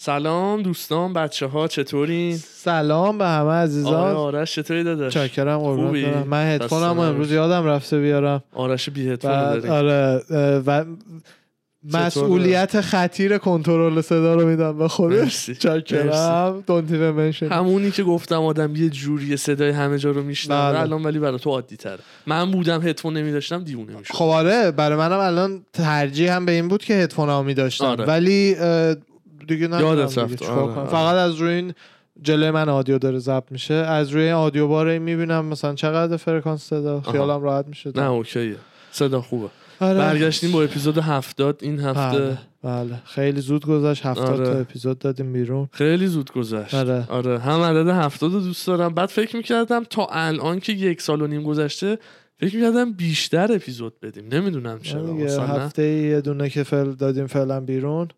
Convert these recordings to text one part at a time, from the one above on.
سلام دوستان بچه ها چطورین؟ سلام به همه عزیزان. آره آرش چطوری داداش؟ چاکرم قربونت؟ برم. من هدفونم امروز یادم رفته بیارم. آرش بی هدفون بعد داریم آره و مسئولیت خطیر کنترل صدا رو میدم به خودش. چاکرم. دونت منشن همونی که گفتم آدم یه جوری صدای همه جا رو میشنوه. بله. الان ولی برای تو عادی تره من بودم هدفون نمی داشتم دیوونه می‌شد. خب آره برای منم الان ترجیح هم به این بود که هدفونامو میداشتم. آره. ولی دیگه نه یادت رفت. آره، آره. فقط از روی این جلوی من آدیو داره ضبط میشه. از روی آدیو بار می‌بینم مثلا چقدر فرکانس صدا خیالم راحت میشه. نه اوکیه. صدا خوبه. آره. برگشتیم با اپیزود هفتاد این هفته. بله بله. خیلی زود گذشت هفتاد آره. تا اپیزود دادیم بیرون. خیلی زود گذشت. آره. آره. هم عدد هفتاد رو دوست دارم. بعد فکر می‌کردم تا الان که یک سال و نیم گذشته فکر می‌کردم بیشتر اپیزود بدیم. نمی‌دونم چرا هفته یه دونه که فعل دادیم فعلا بیرون.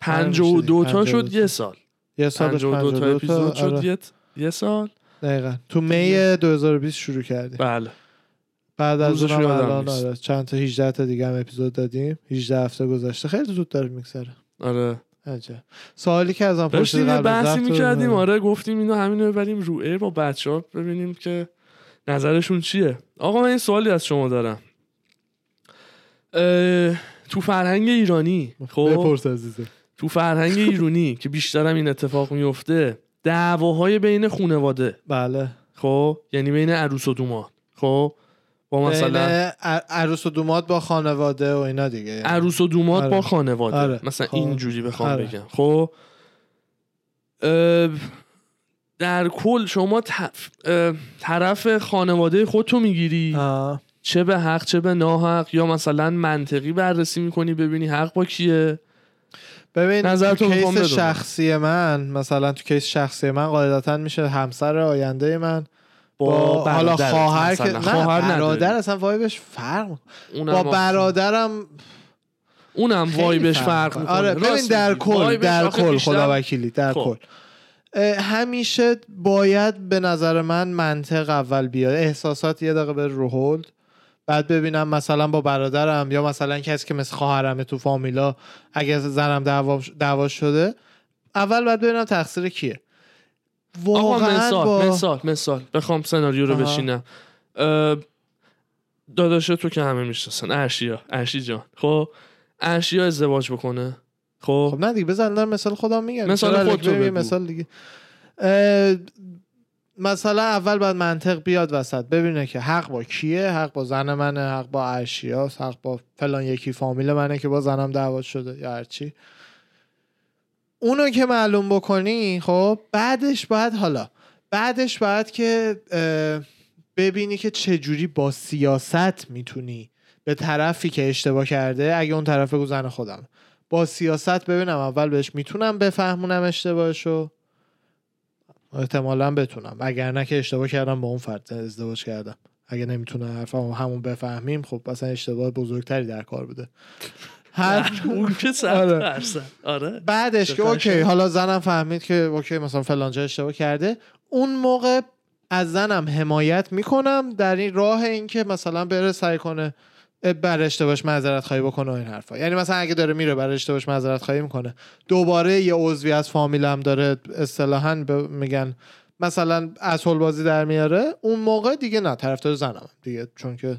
پنجاه و دو تا پنجاه و شد یه. سال. یه سال پنجاه و دو تا اپیزود شد آره. یه- یه سال. دقیقا. تو می 2020 شروع کردیم. بله. بعد از اونم یادم الان نیست. آره. چند تا؟ 18 تا دیگه هم اپیزود دادیم. 18 هفته گذشته. خیلی زود داره میگذره. آره. عجب. سوالی که ازم پرسید قبل از بحثی می‌کردیم. آره گفتیم اینو همین رو ببریم رو ایر با بچه ها ببینیم که نظرشون چیه. آقا من این سوالی از شما دارم. اه، تو فرهنگ ایرانی خب؟ بپرس عزیزم. تو فرهنگ ایرانی که بیشترم این اتفاق میفته دعواهای بین خانواده بله خب یعنی بین عروس و دوماد خب با مثلا عروس و دوماد با خانواده و اینا دیگه یعنی. عروس و دوماد آره. با خانواده آره. مثلا خب. اینجوری بخوام آره. بگم خب در کل شما ت- اه، طرف خانواده خودتو می‌گیری آه. چه به حق چه به ناحق یا مثلا منطقی بررسی می‌کنی ببینی حق با کیه ببین نظرتو تو کیس. شخصی من مثلا تو کیس شخصی من قاعدتا میشه همسر آینده من با, حالا خواهر که. نه خواهر برادر. اصلا وایبش فرق با برادرم اونم وایبش فرق می‌کنه. آره ببین در کل در کل خدا وکیلی در خب. کل همیشه باید به نظر من منطق اول بیاد احساسات یه دقیقه به رو هولد بعد ببینم مثلا با برادرم یا مثلا کسی که مثل خواهرمه تو فامیلا اگه زنم دعوا دعوا شده اول باید ببینم تقصیر کیه. واقعا مثال با... مثال مثال. بخوام سناریو رو آها. بشینم. داداش تو که همه می‌شناسن. ارشیا ارشی جان. خب؟ ارشیا ازدواج بکنه. خب؟ خب نه دیگه بزن مثال خودم میگم. مثال بگو. مثال دیگه. مثلا اول باید منطق بیاد وسط. ببینه که حق با کیه حق با زن منه حق با ارشیاس حق با فلان یکی فامیل منه که با زنم دعوا شده یا هرچی اونو که معلوم بکنی خب بعدش باید حالا بعدش باید که ببینی که چجوری با سیاست می‌تونی به طرفی که اشتباه کرده اگه اون طرف بگو زن خودم. با سیاست ببینم اول بهش می‌تونم بفهمونم اشتباهشو. احتمالا بتونم. اگر نه که اشتباه کردم با اون فرد ازدواج کردم. اگه نمی‌تونه حرفمو همون بفهمیم خب اصلا اشتباه بزرگتری در کار بوده. هر اون که آره. آره. بعدش که اوکی. حالا زنم فهمید که اوکی مثلا فلانجا اشتباه کرده. اون موقع از زنم حمایت می‌کنم در این راه اینکه مثلا بره سعی کنه بر اشتباهش معذرت خواهی بکنه این حرفا. یعنی مثلا اگه داره میره بر اشتباهش معذرت خواهی می‌کنه. دوباره یه عضوی از فامیلم داره اصطلاحا میگن مثلا اصل بازی در میاره. اون موقع دیگه نه طرفدار زنم دیگه چون که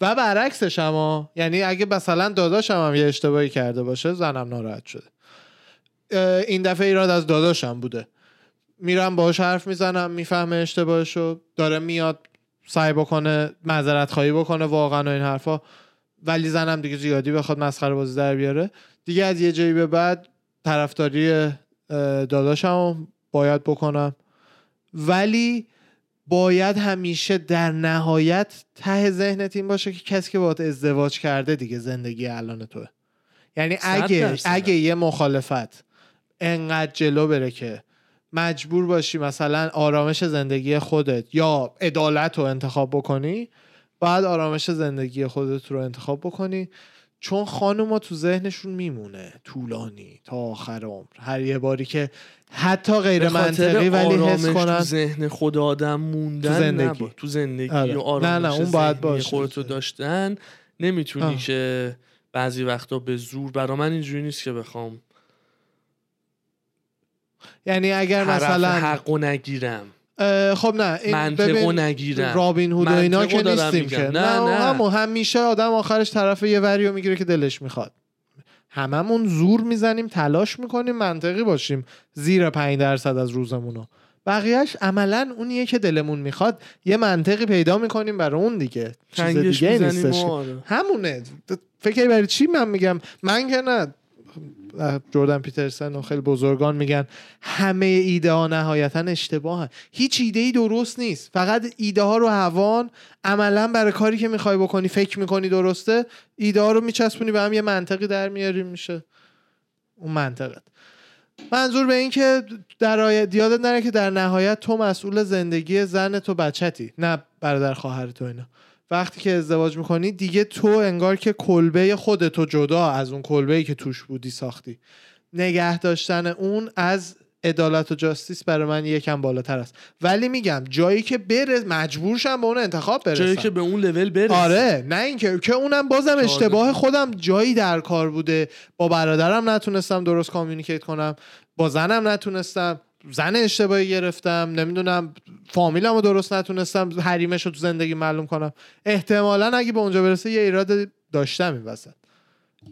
و برعکسش اما یعنی اگه مثلا داداشم هم یه اشتباهی کرده باشه زنم ناراحت شده. این دفعه ایراد از داداشم بوده. میرم باهاش حرف می‌زنم می‌فهمه اشتباهشو. داره میاد سعی بکنه معذرت خواهی بکنه واقعا و این حرفا. ولی زنم دیگه زیادی بخواد مسخره بازی در بیاره. دیگه از یه جایی به بعد طرفداری داداشم باید بکنم. ولی باید همیشه در نهایت ته ذهنت این باشه که کسی که باید ازدواج کرده دیگه زندگی الان توه. یعنی اگه. اگه یه مخالفت انقدر جلو بره که مجبور باشی مثلا آرامش زندگی خودت یا عدالت رو انتخاب بکنی باید آرامش زندگی خودت رو انتخاب بکنی چون خانوما تو ذهنشون میمونه طولانی تا آخر عمر هر یه باری که حتی غیر منطقی ولی حس کنن تو ذهن خود آدم موندن تو زندگی. نبا- تو زندگی آره. و آرامش نه، نه، اون باید باشه. خودتو داشتن نمی‌تونی آه. که بعضی وقتا به زور برا من اینجوری نیست که بخوام یعنی اگر مثلا حقو نگیرم اه، خب نه این منطقو نگیرم. رابین هود و اینا که نیستیم. که. نه، نه. همون همیشه آدم آخرش طرف یه وریو می‌گیره که دلش می‌خواد. هممون زور می‌زنیم تلاش می‌کنیم منطقی باشیم. زیر پنج درصد از روزمونو. بقیهش عملا اونیه که دلمون می‌خواد. یه منطقی پیدا می‌کنیم برای اون دیگه. چیز دیگه نیستش. آره. همونه. فکر برای چی من میگم؟ من که نه. جردن پیترسن و خیلی بزرگان میگن همه ایده ها نهایتا اشتباهن. هیچ ایده ای درست نیست. فقط ایده ها رو هوان عملا برای کاری که می‌خوای بکنی فکر می‌کنی درسته ایده ها رو میچسبونی به هم یه منطقی در میاری میشه اون منطقت. منظور به این که در آید یادت نره که در نهایت تو مسئول زندگی زن تو بچتی نه برادر خواهر تو اینا. وقتی که ازدواج می‌کنی دیگه تو انگار که کلبه خودتو جدا از اون کلبه که توش بودی ساختی. نگه داشتن اون از عدالت و جاستیس برای من یکم بالاتر است. ولی میگم جایی که بره مجبورشم به اون انتخاب برسم. جایی که به اون لول برسه آره نه اینکه که اونم بازم اشتباه. خودم جایی در کار بوده. با برادرم نتونستم درست کامیونیکیت کنم. با زنم نتونستم. زن اشتباهی گرفتم نمی‌دونم فامیلم رو درست نتونستم حریمش رو تو زندگی معلوم کنم احتمالا اگه به اونجا برسه یه ایراد داشتم این وسط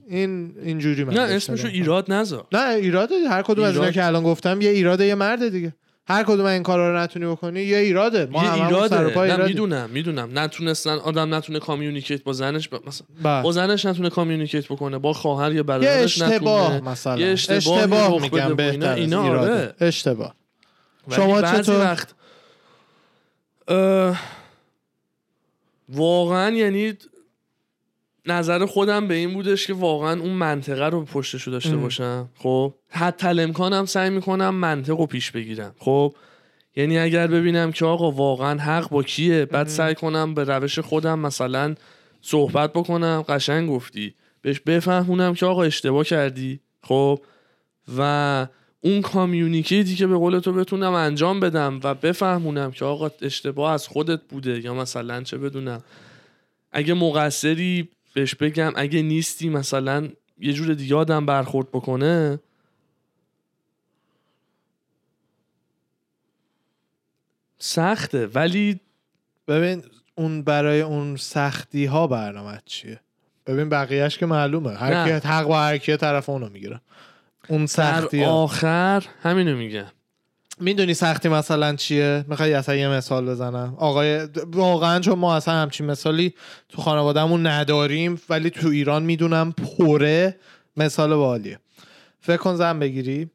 این اینجوری من نه اسمشو. ایراد نذار نه ایراده هر کدوم از اینا ایراد. که الان گفتم یه ایراده یه مرده دیگه هر کدوم این کارا رو نتونی بکنی یه ایراده ما یه ایراده نه. می‌دونم می‌دونم نتونستن آدم نتونه communicate با زنش ب... مثلا بله. با زنش نتونه communicate بکنه با خواهر یا برادرش اشتباه نتونه مثلا یه اشتباه رخ میگم. بهتر اینا ایراده. آره. اشتباه شما بعضی چطور؟ وقت اه، واقعا یعنی نظر خودم به این بودش که واقعا اون منطقه رو پشتشو داشته ام. باشم. خب حتی امکانم سعی می‌کنم منطق رو پیش بگیرم. خب یعنی اگر ببینم که آقا واقعا حق با کیه بعد ام. سعی کنم به روش خودم مثلا صحبت بکنم قشنگ گفتی. بهش بفهمونم که آقا اشتباه کردی. خب و اون کامیونیکیتی که به قول تو بتونم انجام بدم و بفهمونم که آقا اشتباه از خودت بوده یا مثلا چه بدونم. اگه مقصری بهش بگم اگه نیستی مثلا یه جور دیگه آدم برخورد بکنه. سخته ولی ببین اون برای اون سختی ها برنامه چیه؟ ببین بقیهش که معلومه. هر. کی حق با هر کی طرف اونو می‌گیره. اون سختی در آخر همینو میگم. می‌دونی سختی مثلا چیه؟ می‌خوای اصلا یه مثال بزنم. آقای واقعا چون ما اصلا همچین مثالی تو خانوادهمون نداریم ولی تو ایران می‌دونم پره مثال بالیه. فکر کن زن بگیری.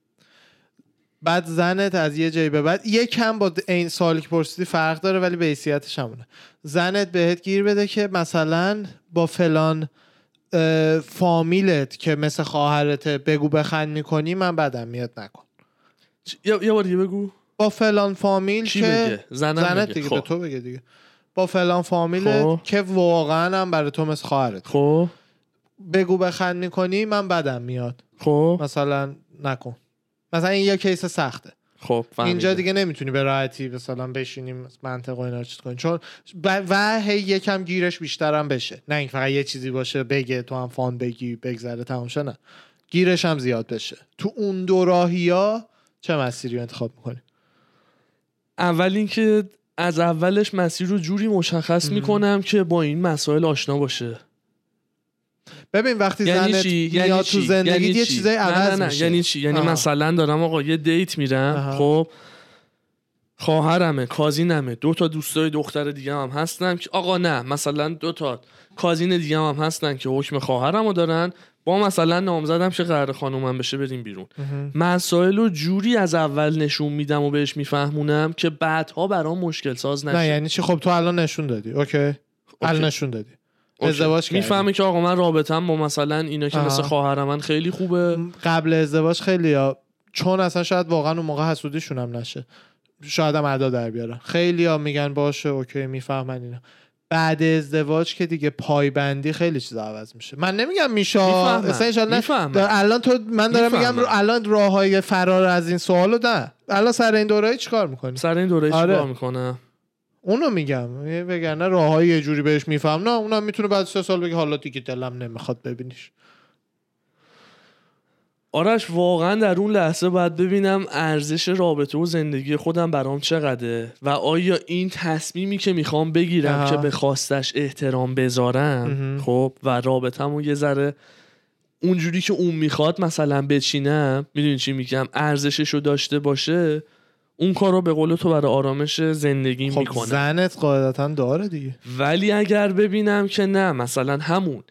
بعد زنت از یه جایی به بعد کم با این سوالی که پرسیدی فرق داره ولی به حیثیتش همونه. زنت بهت گیر بده که مثلا با فلان فامیلت که مثل خواهرته بگو بخند می‌کنی من بدم میاد نکن. یه یه بار دیگه بگو. با فلان فامیل کی که بگه؟ زنم زنت بگه. دیگه خب. به تو بگه دیگه. با فلان فامیل خب. که واقعا هم برای تو مثل خواهرت. خب. بگو بخند می‌کنی من بدم میاد. خب. مثلا نکن. مثلا این یه کیس سخته. خب فهمیدم. اینجا دیگه نمی‌تونی به راحتی مثلا بشینیم منطق و اینا رو چیز کنی چون ب- و هی یکم گیرش بیشترم بشه. نه اینکه فقط یه چیزی باشه بگه تو هم فان بگی بگذره تمام نه. گیرش هم زیاد بشه. تو اون دو راهیا چه مسیری رو انتخاب می‌کنی اول اینکه از اولش مسیر رو جوری مشخص. می‌کنم که با این مسائل آشنا باشه ببین وقتی یعنی زنت چی میاد یعنی تو چی زندگی یعنی یه چی؟ چیزای نه عوض نه نه میشه یعنی چی یعنی آها. مثلا دارم آقا یه دیت میرم آها. خب خواهرمه کازینمه. دو تا دوستای دختر دیگه هم هستن که آقا نه مثلا دو تا کازین دیگه هم هستن که حکم خواهرمو دارن. با مثلا نامزدم که قرار خانومم بشه بریم بیرون. مسائل رو جوری از اول نشون میدم و بهش میفهمونم که بعدها برام مشکل ساز نشه. نه یعنی چی؟ خب تو الان نشون دادی. اوکی. الان نشون دادی. ازدواج کردی. می‌فهمه که آقا من رابطم با مثلا اینا که آها. مثل خواهر من خیلی خوبه. قبل ازدواج خیلی ها چون اصلا شاید واقعا اون موقع حسودیشون هم نشه. شاید هم ادا در بیارن. خیلی ها میگن باشه اوکی می‌فهمن اینا. بعد ازدواج که دیگه پایبندی خیلی چیز عوض میشه. من نمیگم میشه. اصلا الان تو من دارم میگم الان راه های فرار از این سوالو نه. الان سر این دوره چیکار می‌کنی؟ سر این دوره آره. چیکار می‌کنم اونو میگم. وگرنه راه های یه جوری بهش میفهم نه اونم می‌تونه بعد سه سال بگه حالا دیگه دلم نمی‌خواد ببینیش. آرش واقعا در اون لحظه باید ببینم ارزش رابطه و زندگی خودم برام چقدره و آیا این تصمیمی که می‌خوام بگیرم. که به خواستش احترام بذارم. خب و رابطم یه ذره اونجوری که اون می‌خواد مثلا بچینم می‌دونی چی میگم ارزشش رو داشته باشه اون کار رو به قول تو برای آرامش زندگی خب می‌کنه زنت قاعدتا داره دیگه ولی اگر ببینم که نه مثلا همون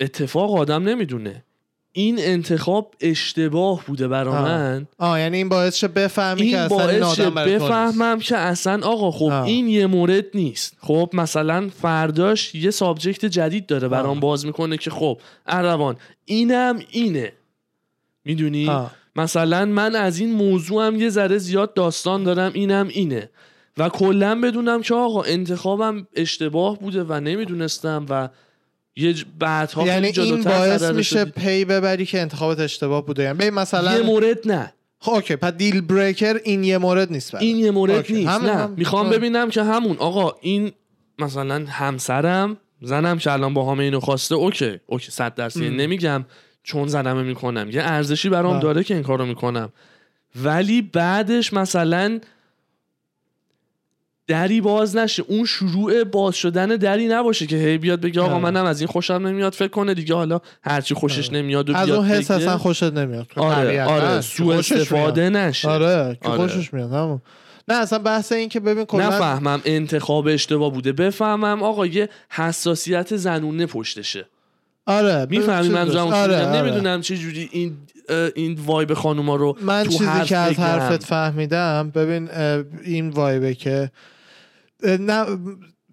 اتفاق آدم نمی‌دونه این انتخاب اشتباه بوده برا آه. من آه یعنی این باعث شه بفهمی که این اصلا این باعث آدم نیست. بفهمم که اصلا آقا خب آه. این یه مورد نیست خب مثلا فرداش یه سابجکت جدید داره برام آه. باز می‌کنه که خب اروان اینم اینه می‌دونی. مثلا من از این موضوع هم یه ذره زیاد داستان دارم اینم اینه و کلا بدونم که آقا انتخابم اشتباه بوده و نمی‌دونستم و یه ج- بعدها یعنی این باعث میشه. پی ببری که انتخابت اشتباه بوده یعنی مثلا یه مورد نه خب okay پس deal breaker این یه مورد نیست برات. این یه مورد okay. نیست همون نه هم- می‌خوام. ببینم که همون آقا این مثلا همسرم زنم که الان با همه اینو خواسته okay okay صد درصد. نمیگم چون زنمه می‌کنم یه ارزشی برام. داره که این کارو می‌کنم ولی بعدش مثلا دری باز نشه اون شروع باز شدن دری نباشه که هی بیاد بگه آقا. منم از این خوشم نمیاد فکر کنه دیگه حالا هرچی خوشش. نمیاد و از بیاد اون حس. اصلا خوشت نمیاد آره. آره سوء استفاده میاد. نشه آره که آره. خوشش میاد همون نه اصلا بحث این که ببین کلا نفهمم انتخاب اشتباه بوده بفهمم آقا یه حساسیت زنونه پشتشه آره می‌فهمی منظورم آره،؟ آره. نمی‌دونم چه جوری این این وایب خانوما رو من تو چیزی حرف که از. حرفت فهمیدم ببین این وایبه که نه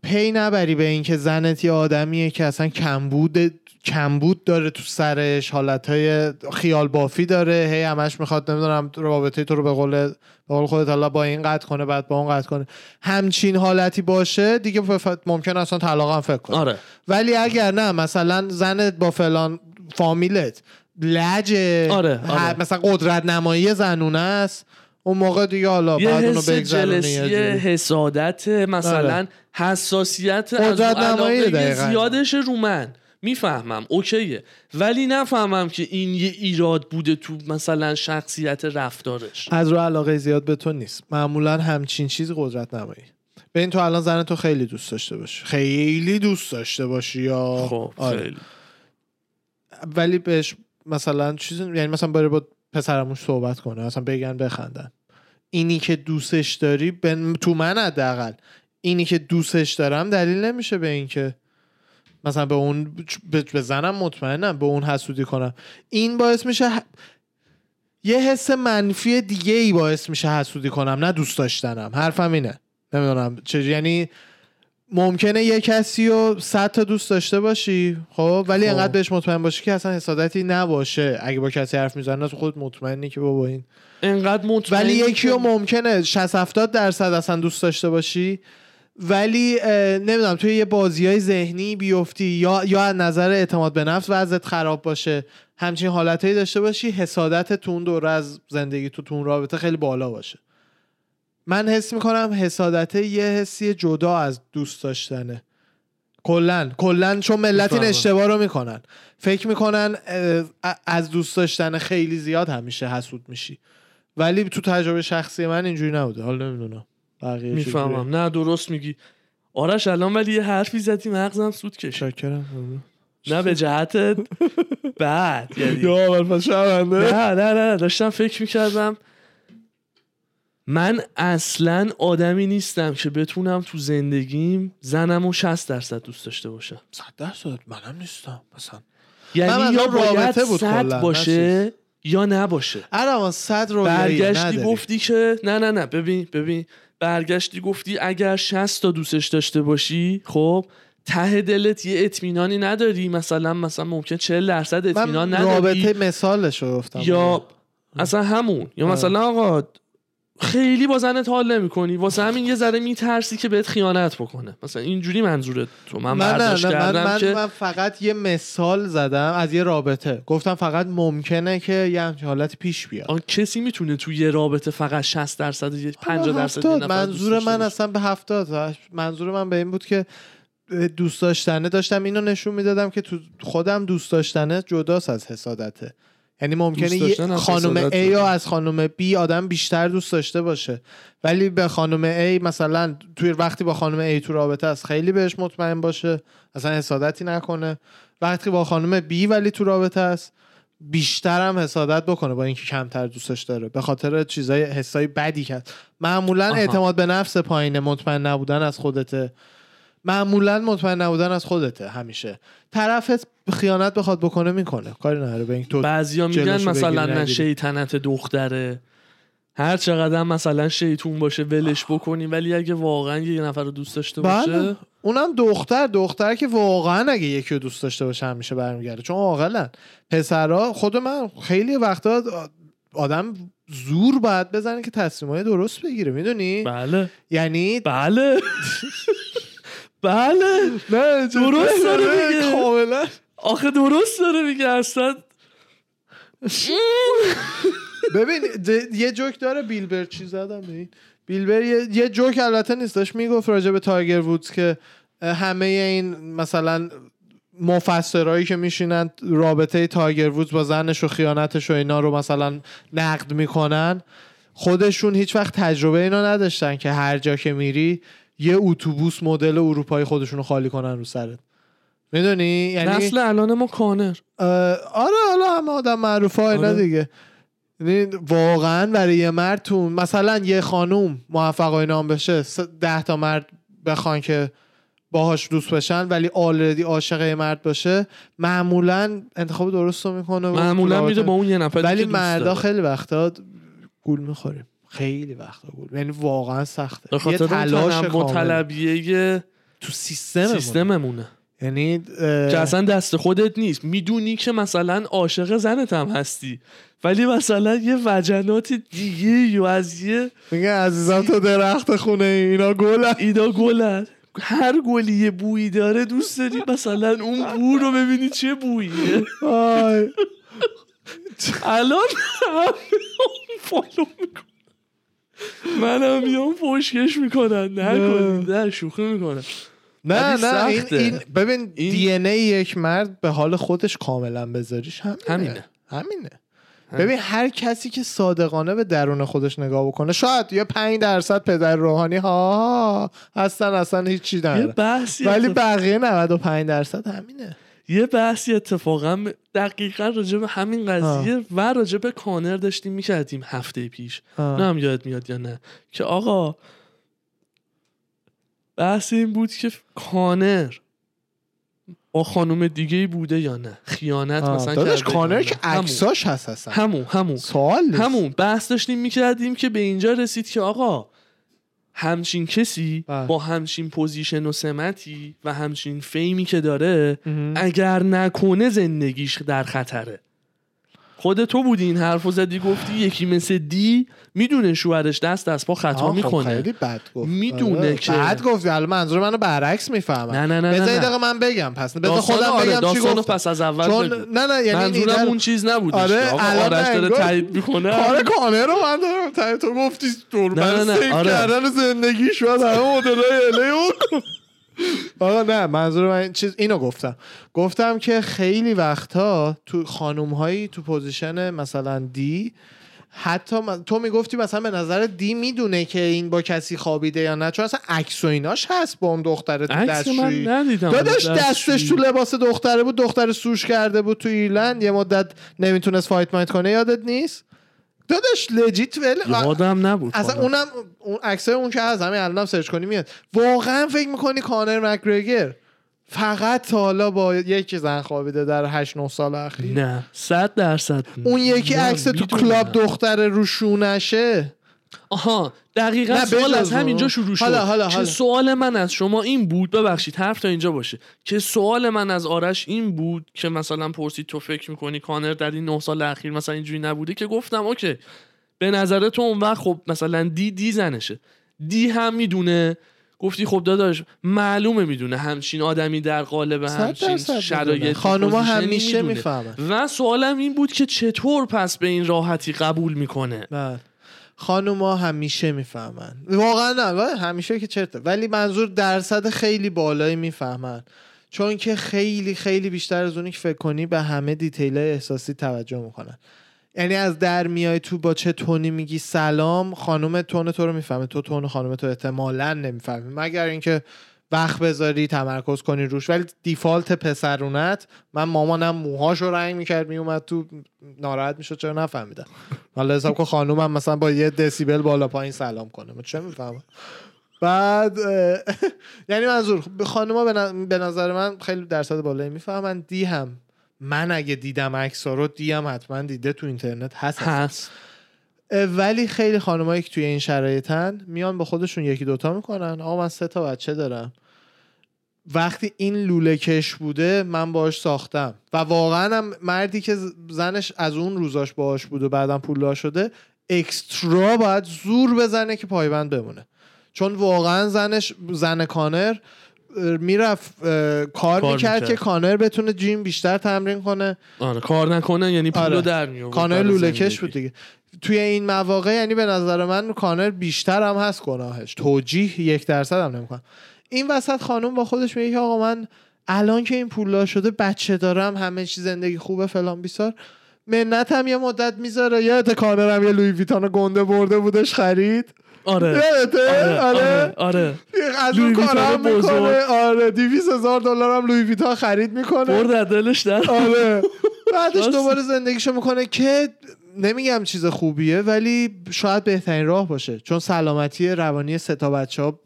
پی نبری به این که زنت یه آدمیه که اصلا کمبود کمبود داره تو سرش حالتهای خیال بافی داره هی همش می‌خواد نمی‌دونم رابطه تو رو به قول به قول خودت حالا با این قطع کنه بعد با اون قطع کنه. همچین حالتی باشه دیگه ممکن اصلا طلاق هم فکر کنه. آره. ولی اگر نه مثلا زنت با فلان فامیلت لجه آره، آره. مثلا قدرت نمایی زنونه است اون موقع دیگه حالا یه بعد اونو حس جلسی. حسادت مثلا آره. حساسیت از قدرت اون نمایی. زیادش رو من می‌فهمم اوکیه ولی نفهمم که این یه ایراد بوده تو مثلا شخصیت رفتارش از رو علاقه زیاد به تو نیست معمولا همچین چیزی قدرت نمایی به این تو الان زن تو خیلی دوست داشته باشی خیلی دوست داشته باشی یا خب آره. خیلی ولی بهش مثلا چیزی یعنی مثلا بره با پسرموش صحبت کنه مثلا بگن بخندن. اینی که دوستش داری به- تو من حداقل اینی که دوستش دارم دلیل نمیشه به اینکه مثلا به اون به زنم مطمئنم به اون حسودی کنم. این باعث میشه ح- یه حس منفی دیگه ای باعث میشه حسودی کنم نه دوست داشتنم. حرفم اینه. نمی‌دونم چه یعنی ممکنه یه کسی رو صد تا دوست داشته باشی خب؟ ولی خب. انقدر بهش مطمئن باشی که اصلا حسادتی نباشه اگه با کسی حرف می‌زنه تو خود مطمئنی که بابا این انقدر مطمئن ولی یکی رو ممکنه 60 70 درصد اصلا دوست داشته باشی. ولی نمی‌دونم توی یه بازی های ذهنی بیفتی یا یا از نظر اعتماد به نفس وضعت خراب باشه همچین حالتهایی داشته باشی حسادت تو اون دوره از زندگی تو تو اون رابطه خیلی بالا باشه. من حس می‌کنم حسادت یه حسی جدا از دوست داشتنه. کلا کلا چون ملت این. اشتباه رو می‌کنن. فکر می‌کنن از دوست داشتن خیلی زیاد همیشه حسود میشی. ولی تو تجربه شخصی من اینجوری نبوده. حالا نمی‌دونم. بقیه. می‌فهمم. نه درست میگی. آرش الان ولی یه حرفی زدی مغزم سود کشید. شاکرم نه به جهت بعد یعنی. نه نه نه داشتم فکر می‌کردم من اصلا آدمی نیستم که بتونم تو زندگیم زنم و 60 درصد دوست داشته باشم. صد درصد؟ منم نیستم مثلا. یعنی یا باید بود صد باشه یا نباشه. الان صد رو برگشتی گفتی که نه نه نه ببین ببین. برگشتی گفتی اگر 60 تا دوستش داشته باشی خب ته دلت یه اطمینانی نداری. مثلا مثلا ممکن 40 درصد اطمینان نداری. رابطه مثالش رو گفتم. یا اصلا همون. یا. مثلا آقا خیلی با زنت حال نمی کنی واسه همین یه ذره میترسی که بهت خیانت بکنه. مثلا اینجوری منظورت تو. من, من نه برداشت نه من, کردم من, که من فقط یه مثال زدم از یه رابطه. گفتم فقط ممکنه که یه همچین حالت پیش بیاد. آن کسی می‌تونه توی یه رابطه فقط 60 درصد یا 50 حالا درصد منظور من. اصلا به هفتاد. منظور من به این بود که دوست داشتنه داشتم. اینو نشون می‌دادم که تو خودم دوست داشتنه جداست از حسادته. یعنی ممکنه خانم A یا. از خانم B آدم بیشتر دوست داشته باشه. ولی به خانم A مثلا توی وقتی با خانم A تو رابطه است خیلی بهش مطمئن باشه اصلا حسادتی نکنه. وقتی با خانم B ولی تو رابطه است بیشتر هم حسادت بکنه با اینکه کمتر دوستش داره. به خاطر چیزای حسای بدی کرد. معمولا. اعتماد به نفس پایین مطمئن نبودن از خودته. معمولا مطمئن نبودن از خودته همیشه. طرفت خیانت بخواد بکنه می‌کنه. کاری نداره به این تو بعضیا میگن مثلا نه. شیطنت دختره. هر چقدر مثلا شیطون باشه ولش بکنی. ولی اگه واقعا یه نفر رو دوست داشته باشه بله. اونم دختر. دختر که واقعا اگه یکی رو دوست داشته باشه همیشه برمیگرده. چون عاقلن پسرا خود من خیلی وقتا آدم زور باید بزنه که تصمیمای درست بگیره. می‌دونی؟ بله. یعنی بله. بله. نه درست داره میگه. کاملا. آخه درست داره میگه اصلا. ببین یه جوک داره بیلبر چی زدم این؟ بیلبر یه, جوک البته نیستش می‌گفت راجع به تایگر وودز که همه این مثلا مفسرهایی که میشینن رابطه تایگر وودز با زنش و خیانتش و اینا رو مثلا نقد می‌کنن. خودشون هیچ وقت تجربه اینا نداشتن که هر جا که میری یه اتوبوس مدل اروپایی خودشون رو خالی کنن رو سرت. می‌دونی؟ یعنی نسل الان ما کانر. آره حالا همه آدم معروف ها اینا آره. دیگه. یعنی واقعا برای یه مرد تو مثلا یه خانوم موفق هم بشه ده تا مرد بخوان که باهاش دوست بشن ولی آلردی عاشق یه مرد باشه معمولا انتخاب درست رو می‌کنه معمولا میره با اون یه نفر ولی مردا. خیلی وقتا گول می‌خوریم. خیلی وقتا گول یعنی واقعا سخته. یه تلاش تنوع کامل. طلبیه تو سیستم سیستممونه. یعنی اه، که اصلا دست خودت نیست. می‌دونی که مثلا عاشق زنت هم هستی. ولی مثلا یه وجنات دیگه یا از یه میگه عزیزم تو درخت خونه اینا گل اینا گلن. هر گلی یه بویی داره دوست داری مثلا اون بو رو ببینی چه بوییه. الان فالو می‌کنن. منم میام پشکش می‌کنن. نکنید. نه شوخی می‌کنن نه نه این, ببین این- دی ان ای یک مرد به حال خودش کاملا بذاریش همینه. همینه. همینه. ببین هر کسی که صادقانه به درون خودش نگاه بکنه شاید یه پنج درصد پدر روحانی ها هستن اصلا هیچی نداره ولی بقیه 95 درصد همینه. یه بحثی اتفاقا دقیقا راجع به همین قضیه و راجع به کانر داشتیم می‌کردیم هفته پیش. آه. نه هم یاد میاد یا نه. که آقا بحث این بود که کانر با خانم دیگه بوده یا نه؟ خیانت آه، مثلا داداش کانر که. عکساش هست همون همون. سوال. همون. بحث داشتیم می‌کردیم که به اینجا رسید که آقا همچین کسی بله. با همچین position و سمتی و همچین fame ی که داره مهم. اگر نکنه زندگیش در خطره خود تو بودی این حرف رو زدی گفتی یکی مثل دی می‌دونه شوهرش دست دست پا خطا می‌کنه. خیلی بد گفت. می‌دونه آره. که- بد گفت. الان منظور منو برعکس می‌فهمم. نه نه نه بذار من بگم. پس بذار خودم آره، بگم چی گفتم پس از اول چون بگو. نه نه یعنی منظورم اون چیز نبودش آره، آرش داره تایید می‌کنه. کار کانر رو من دارم. ته تو گفتی دور نه، نه، آره. کردن زندگی شد همه مدلای الیو آقا نه منظور من این چیز اینو گفتم. گفتم که خیلی وقتا تو خانوم هایی تو position مثلا دی حتی من- تو می‌گفتی مثلا به نظر دی می‌دونه که این با کسی خوابیده یا نه چون اصلا عکس و ایناش هست با اون دختره تو دستشویی. داداش دستش. تو لباس دختره بود دختر sue ش کرده بود تو ایرلند یه مدت نمی‌تونست fight مایت کنه یادت نیست؟ داداش legit ول یادم نبود اصلا. اونم اون عکسای اون که هست همین الانم سرچ کنی میاد واقعا فکر می‌کنی کانر مکگرگر فقط تا حالا با یک زن خوابیده در 8 9 سال اخیر نه صد درصد اون یکی عکس تو. کلاب دختر رو شونشه آها دقیقا نه، سوال از همینجا. شروع شد. حالا، حالا، که. سوال من از شما این بود؟ ببخشید حرف تا اینجا باشه. که سوال من از آرش این بود که مثلا پرسید تو فکر می‌کنی کانر در این نه سال اخیر مثلا اینجوری نبوده؟ که گفتم اوکی. به نظر تو اون وقت خب مثلا دی دی زنشه. دی هم می‌دونه. گفتی خب داداش معلومه می‌دونه. همچین آدمی در قالب همچین شرایط. خانوما همیشه. می‌فهمن. و سوالم این بود که چطور پس به این راحتی قبول می‌کنه؟ بله. خانوما همیشه می‌فهمن. واقعا نه همیشه که چرته ولی منظور درصد خیلی بالایی می‌فهمن. چون که خیلی خیلی بیشتر از اونی که فکر کنی به همه دیتیل احساسی توجه می‌کنن. یعنی از در میای تو با چه تونی میگی سلام خانم تون تو رو می‌فهمه. تو تون خانم تو احتمالا نمی‌فهمی. مگر اینکه وقت بذاری تمرکز کنی روش. ولی دیفالت پسرونت من مامانم موهاشو رنگ می‌کرد میومد تو ناراحت می‌شد چرا نفهمیدم. حالا حساب کن خانومم مثلا با یه دسیبل بالا پایین سلام کنه. من چه می‌فهمم؟ بعد یعنی منظور خانوما به ن- به نظر من خیلی درصد بالایی می‌فهمن. دی هم. من اگه دیدم عکس رو دی هم حتما دیده تو اینترنت هست. هست. ولی خیلی خانمایی که توی این شرایطن میان به خودشون یکی دوتا می‌کنن. آقا من سه تا بچه دارم. وقتی این لوله کش بوده من باش ساختم. و واقعا هم مردی که زنش از اون روزاش باش بود و بعدم پولدار شده اکسترا باید زور بزنه که پایبند بمونه. چون واقعا زنش زن کانر می‌رفت کار, کار می‌کرد می‌کرد. که کانر بتونه جیم بیشتر تمرین کنه. آره کار نکنن یعنی پولو آره. در میآورد. کانر برای لوله زندگی. کش بود دیگه. توی این مواقع یعنی به نظر من کانر بیشتر هم هست گناهش. توجیه یک درصد هم نمی‌کنم. این وسط خانم با خودش میگه که آقا من الان که این پولدار شده بچه دارم همه چی زندگی خوبه فلان بیسار. منت هم یه مدت می‌ذاره. یادت کانر هم یه لوی ویتان گنده برده بودش خرید؟ آره. یادته؟ آره آره. آره از اون بزرگ. می‌کنه. آره 200 هزار دلار هم لوی ویتان خرید می‌کنه. برد از دلش در. آره. بعدش. دوباره زندگیشو می‌کنه که نمیگم چیز خوبیه ولی شاید بهترین راه باشه. چون سلامتی روانی سه تا بچه ها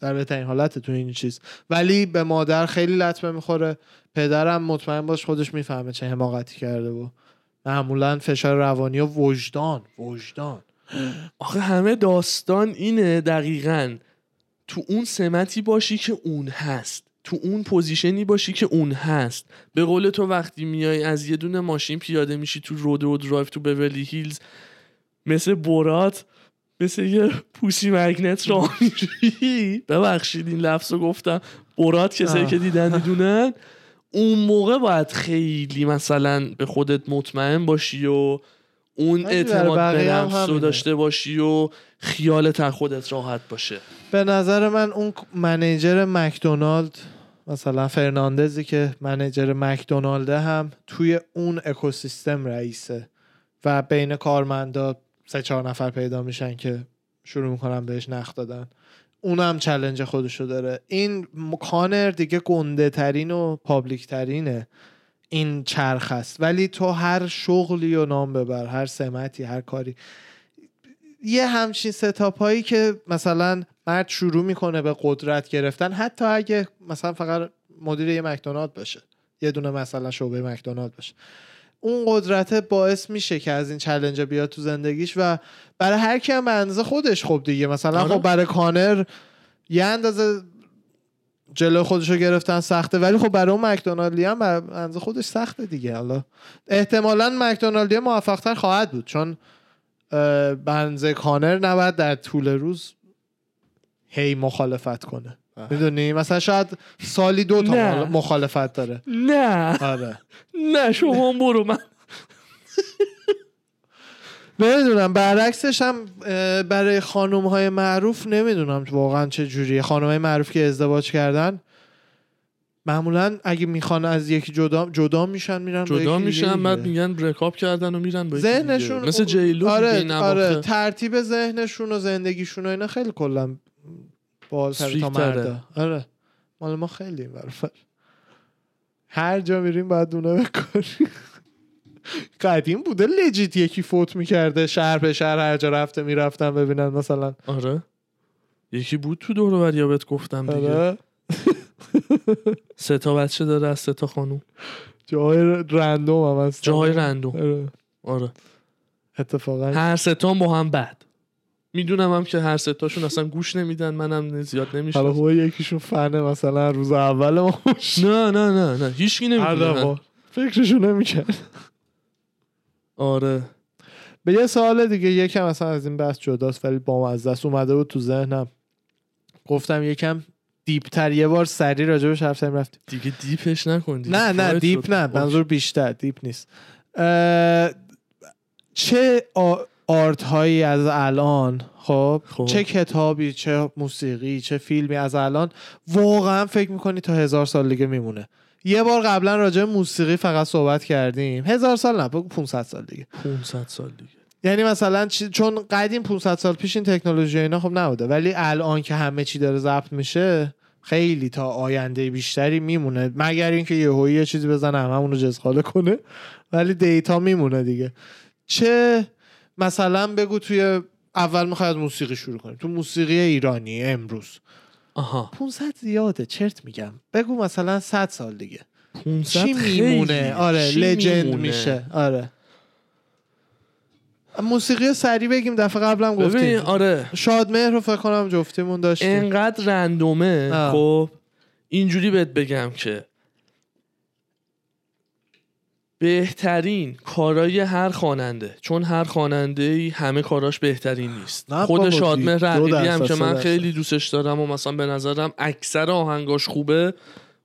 در بهترین حالت تو این چیز. ولی به مادر خیلی لطمه می‌خوره. پدرم مطمئن باش خودش می‌فهمه چه حماقتی کرده و معمولا فشار روانی و وجدان وجدان. آخه همه داستان اینه دقیقا. تو اون سمتی باشی که اون هست. تو اون position ی باشی که اون هست. به قول تو وقتی میای از یه دونه ماشین پیاده میشی تو Rodeo Drive تو Beverly Hills مثل برات مثل یه pussy magnet میری. ببخشید این لفظ رو گفتم. برات کسایی. که دیدن می‌دونن. اون موقع باید خیلی مثلا به خودت مطمئن باشی و اون اعتماد به نفس رو. داشته باشی و خیالت از خودت راحت باشه. به نظر من اون منیجر مکدونالد مثلا فرناندزی که منیجر مکدونالده هم توی اون اکوسیستم رئیسه و بین کارمندا سه چهار نفر پیدا میشن که شروع می‌کنن بهش نخ دادن. اونم challenge خودشو داره. این کانر دیگه گنده ترین و public ترینه این چرخ است. ولی تو هر شغلی و نام ببر هر سمتی هر کاری یه همچین setup هایی که مثلا مرد شروع می‌کنه به قدرت گرفتن. حتی اگه مثلا فقط مدیر یه مکدونالد باشه یه دونه مثلا شعبه مکدونالد باشه. اون قدرت باعث میشه که از این challenge بیاد تو زندگیش و برای هر کی هم به اندازه خودش خب دیگه. مثلا آره. خب برای کانر یه اندازه جلو خودش رو گرفتن سخته ولی خب برای اون مکدونالدی هم بر اندازه خودش سخته دیگه. حالا احتمالا مکدونالدی موفقتر خواهد بود چون بنز کانر نباید در طول روز هی مخالفت کنه می‌دونی مثلا شاید سالی دو تا نه. مخالفت داره نه آره نه شما برو من نمی‌دونم برعکسش هم برای خانوم های معروف نمی‌دونم واقعا چه جوریه خانوم های معروف که ازدواج کردن معمولا اگه می‌خوان از یکی جدا جدا میشن میرن جدا میشن دیگه. بعد میگن برکاپ کردن و میرن با. ذهنشون مثل جیلو آره آره. ترتیب ذهنشون و زندگیشون و اینا خیلی کلا بالتر تا مردا. آره. مال ما خیلی این برفر هر جا میریم باید دونه بکنیم. قدیم بوده لجیت یکی فوت می‌کرده شهر به شهر هر جا رفته می‌رفتن ببینن مثلا. آره. یکی بود تو دور و بهت گفتم دیگه. آره. سه تا بچه داره از سه تا خانوم. جاهای رندوم هم هست جاهای رندوم. آره. آره. اتفاقا. هر سه تا با هم بد. می‌دونم هم که هر سه تاشون اصلا گوش نمیدن منم زیاد نمیشه حالا خوبه یکیشون فنه مثلا روز اول ما نه نه نه نه هیچکی نمی‌دونه. فکرشو نمی‌کرد. آره. به یه سوال دیگه یکم اصلا از این بحث جداست ولی با از دست اومده بود تو ذهنم. گفتم یکم deep تر یه بار سری راجبش حرف زدیم رفتیم. دیگه deep ش نکن دیگه. نه نه deep. نه. منظور بیشتر deep نیست. اه، چه آ... art هایی از الان خب؟ خب. چه کتابی چه موسیقی چه فیلمی از الان واقعا فکر می‌کنی تا هزار سال دیگه میمونه. یه بار قبلا راجع موسیقی فقط صحبت کردیم. هزار سال نه بگو 500 سال دیگه. 500 سال دیگه. یعنی مثلا چون قدیم 500 سال پیش این تکنولوژی اینا خب نبوده ولی الان که همه چی داره ضبط میشه خیلی تا آینده بیشتری میمونه. مگر اینکه یهویی یه چیزی بزنه هممون رو جزخاله کنه ولی دیتا میمونه دیگه. چه مثلا بگو توی اول می‌خوای از موسیقی شروع کنیم تو موسیقی ایرانی امروز. آها. 500 زیاده چرت میگم. بگو مثلا 100 سال دیگه. 500 چی میمونه. آره چی لجند میمونه؟ میشه. آره. موسیقی سری بگیم دفعه قبلم گفتیم. آره. شادمهر رو فکر کنم جفتیمون داشتیم. انقدر رندومه. خب اینجوری بهت بگم که بهترین کارای هر خواننده. چون هر خواننده ای همه کاراش بهترین نیست. خود شادمهر دو رقیبی هم که من. خیلی دوستش دارم و مثلا به نظرم اکثر آهنگاش خوبه.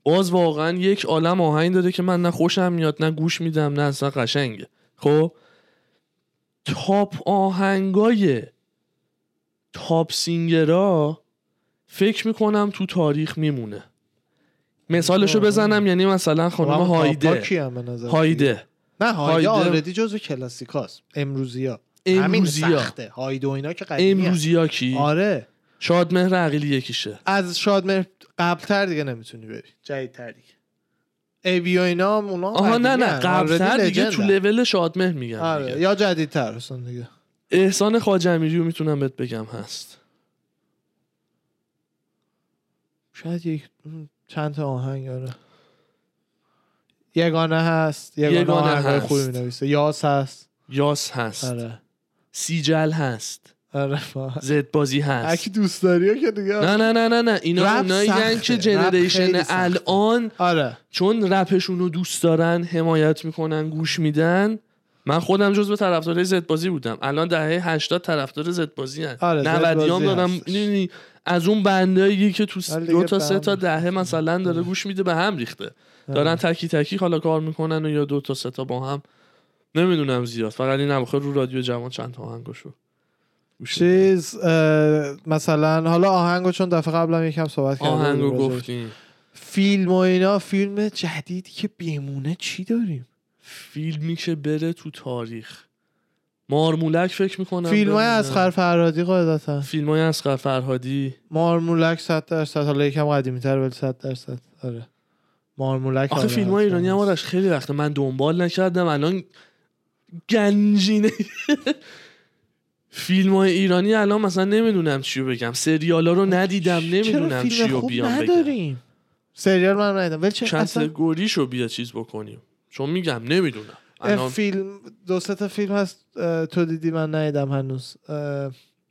باز واقعا یک عالم آهنگ داره که من نه خوشم میاد نه گوش میدم نه اصلا قشنگه. خب؟ تاپ آهنگای تاپ سینگرا فکر می‌کنم تو تاریخ میمونه. مثالشو. بزنم یعنی مثلا خانم خب، هایده. هایده. نه هایده. آردی جزو کلاسیکاست. امروزی ها همین امروزیا. سخته. هایده و اینا که قدیمی امروزیا کی؟ آره. شادمهر عقیلی یکیشه. از شادمهر قبلتر دیگه نمی‌تونی بری. جدیدتر دیگه. ای بی و اینا هم اونا آها نه نه. قبلتر دیگه تو. لول شادمهر میگم آره دیگه. یا جدیدتر اصلا دیگه. احسان خاجمیری رو می‌تونم بهت بگم هست. شاید یک چند تا آهنگ آره. یگانه هست یگانه, یگانه هست. خوبی می‌نویسه. یاس هست. یاس هست. آره. سیجل هست. آره زد بازی هست. هرکی دوست داری که دیگه نه نه نه نه نه. اینا اونایی. که جنریشن. الان آره. چون رپشون رو دوست دارن حمایت می‌کنن گوش میدن من خودم جزو طرفدارای زد بازی بودم. الان دهه 80 طرفدار زد بازی هن آره، زد 90 بازی هم دارم از اون بندایی که تو دو تا سه هم تا. دهه مثلا داره گوش میده به هم ریخته. دارن تکی تکی حالا کار می‌کنن و یا دو تا سه تا با هم. نمی‌دونم زیاد. فقط این اواخر رو رادیو جوان چند تا آهنگشو. چیز اه، مثلا حالا آهنگو چون دفعه قبلم یکم صحبت کردیم آهنگو. گفتیم. فیلم و اینا فیلم جدیدی که بیمونه چی داریم؟ فیلمی که بره تو تاریخ. مارمولک فکر می‌کنم فیلم های. از فرهادی قاعدتا. فیلم های اسقر فرهادی. مارمولک 100 درصد حالا یکم قدیمی تر ولی 100 درصد. آره. مارمولک آخه فیلم های ایرانی هم. آرش خیلی وقته من دنبال نکردم الان گنجینه. فیلم های ایرانی الان مثلا نمی‌دونم چیو بگم. سریال ها رو ندیدم نمی‌دونم فیلم چیو خوب بیام بگم. نداریم؟ سریال من ندیدم. ولی چه اصلا کتگوریشو بیا چیز بکنیم. چون میگم نمی‌دونم الان فیلم دو تا فیلم هست تو دیدی من ندیدم هنوز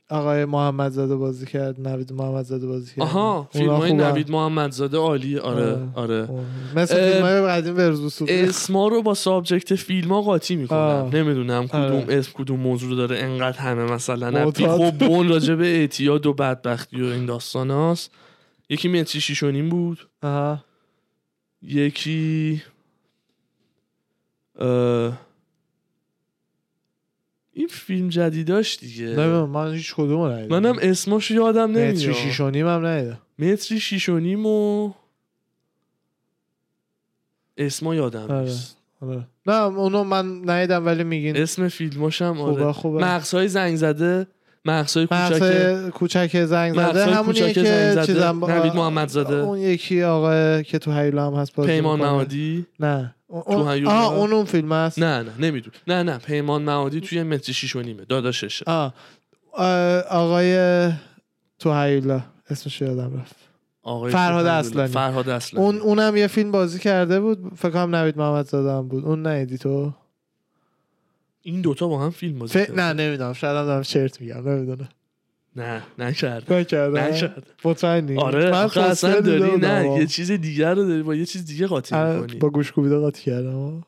آقای محمد زاده بازی کرد نوید محمد زاده بازی کرد آها فیلم های. نوید محمدزاده عالی آره آه. آره اوه. مثل فیلم های قدیم برزوس اسما رو با سابجکت فیلم ها قاطی می‌کنم آه. نمی‌دونم کدوم آره. اسم کدوم موضوع رو داره انقدر همه مثلا. خب اون راجع به اعتیاد و بدبختی و این داستان هاست یکی متری شیش و نیم بود آها یکی این فیلم جدیداش دیگه نمی‌دونم من هیچ کدوم رو ندیدم منم اسماش یادم متری نمیاد شیش و نیم هم ندیدم متری شیش و نیم و اسما یادم آره. نیست آره. نه اونو من ندیدم ولی میگین اسم فیلماشم آره خوبه خوبه مغزهای زنگ زده مغزهای کوچک کوچک زنگ زده همونیه که زده. چیزم با- نوید محمدزاده. اون یکی آقا که تو هیولا هم هست پیمان می‌کنه. معادی نه اون- تو اون هیولا؟ آه اون اون فیلم هست. نه نه نمیدون نه نه پیمان معادی توی متر شیش و نیمه داداششه آه. آه، آقای تو هیولا اسمش یادم رفت. آقای فرهاد اصلانی. فرهاد اصلانی. اون اونم یه فیلم بازی کرده بود فکر کنم نوید محمد زاده هم بود. اون ندیدی تو این دوتا با هم فیلم بازی ف... نه نمی‌دونم شاید هم دارم چرت میگم نمی‌دونم. نه نکرد نکردم؟ نکرد مطمئنی؟ آره من اصلا داری؟ نه. یه چیز دیگر رو داری با یه چیز دیگه قاطی می‌کنی. با گوش کوبیده قاطی کردم.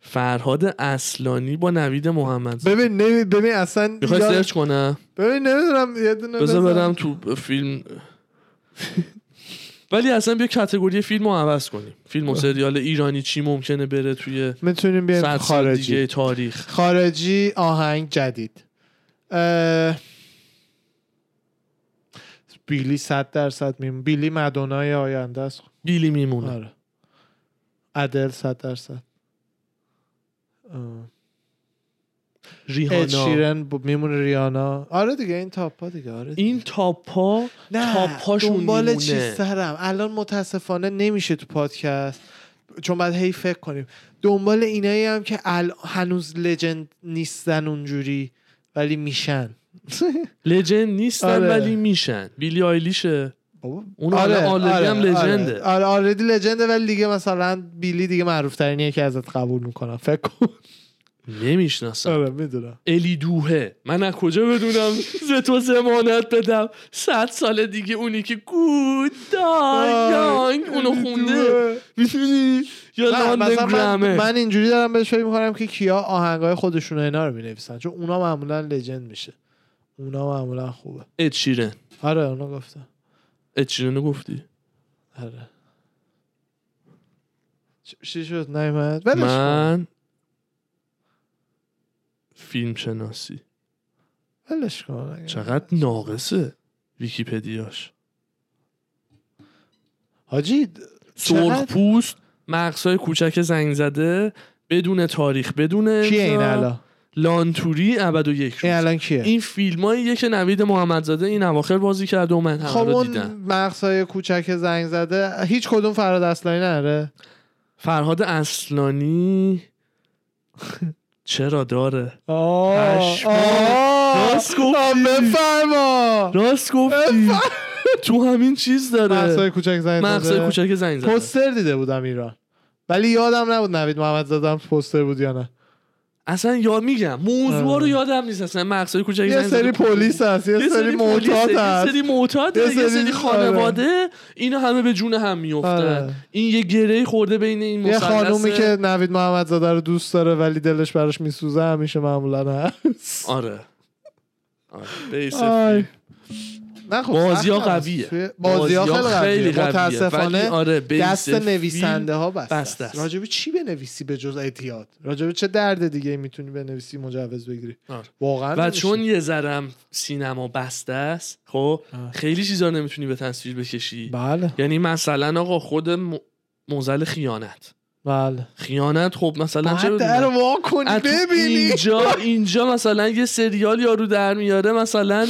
فرهاد اصلانی با نوید محمد ببین نمی... ببین اصلا می‌خوای سرچ کنم؟ ببین نمی‌دونم یه دونه بذار. برم تو فیلم. ولی اصلا بیا کتگوری فیلم رو عوض کنیم. فیلم و سریال ایرانی چی ممکنه بره توی می‌تونیم بیایم خارجی. دیگه تاریخ. خارجی آهنگ جدید. بیلی صد درصد میم بیلی مدونای آینده است. بیلی میمونه. آره. ادل صد درصد. ریحانا. شیرن میمونه ریانا آره دیگه این تاپ ها دیگه. آره دیگه. این تاپا نه تاپاشون دنبال میمونه. چیز سرم؟ الان متاسفانه نمیشه تو پادکست. چون باید هی فکر کنیم. دنبال اینایی هم که ال... هنوز لجند نیستن اونجوری. ولی میشن. لجند نیستن آره. ولی میشن. بیلی آیلیشه. اون آره آلردی هم لجنده آره آره آلردی لجنده ولی دیگه مثلا بیلی دیگه معروف ترینیه که ازت قبول می‌کنم. فکر کن. نمی‌شناسم. آره می‌دونم. الی دوهه من از کجا بدونم؟ ز تو زمانت بدم. صد سال دیگه اونی که گود دایانگ اونو خونده. می‌تونی؟ یا نه، لندن مثلا من, اینجوری دارم بهش فکر می‌کنم که کیا آهنگای خودشون اینا رو می‌نویسن. چون اونا معمولا لجند میشه. اونا معمولا خوبه. اد شیرن آره اونا گفتم اد شیرن رو گفتی؟ آره. چی شد؟ نیمد. من فیلم شناسی ولش کن چقدر ناقصه ویکیپدیاش. حاجی سرخ پوست مغزهای کوچک زنگ زده بدون تاریخ بدون کیه این الان؟ لانتوری ابد و یک روز. این الان کیه؟ این فیلماییه که نوید محمدزاده این اواخر بازی کرده و من همه خب رو دیدم. مغزهای کوچک زنگ زده هیچ کدوم فراد اصلانی نره؟ فرهاد اصلانی چرا داره. آه راست گفتی. بفرما. راست گفتی. تو همین چیز داره. کوچک زنگ زده. کوچک زنگ زده. پوستر دیده بودم ایران. ولی یادم نبود نوید محمد زادم پوستر بود یا نه. اصلا یا میگم. موضوع. رو یادم نیست. اصلا مغزهای کوچک یه سری پلیس هست یه سری معتاد یه هست. سری معتاد یه یه سری- سری خانواده. اینا همه به جون هم میفتن آره. این یه گره خورده بین این یه مثلث خانومی که نوید محمد زاده رو دوست داره ولی دلش براش میسوزه همیشه معمولا هست. آره. آره. نه خب بازی‌ها سخت هست. قویه. بازی‌ها بازی‌ها خیلی قویه. متاسفانه آره، دست نویسنده ها بسته بسته است. راجبه چی بنویسی به جز اعتیاد راجبه چه درد دیگه می‌تونی بنویسی مجوز بگیری آره. واقعا و. چون یه ذرم سینما بسته است خب. خیلی چیزا نمی‌تونی به تصویر بکشی بله یعنی مثلا آقا خود م- موزل خیانت بله خیانت خب مثلا چه در بدونم وا کنی از تو ببینی اینجا اینجا مثلا یه سریال یارو در میاره مثلا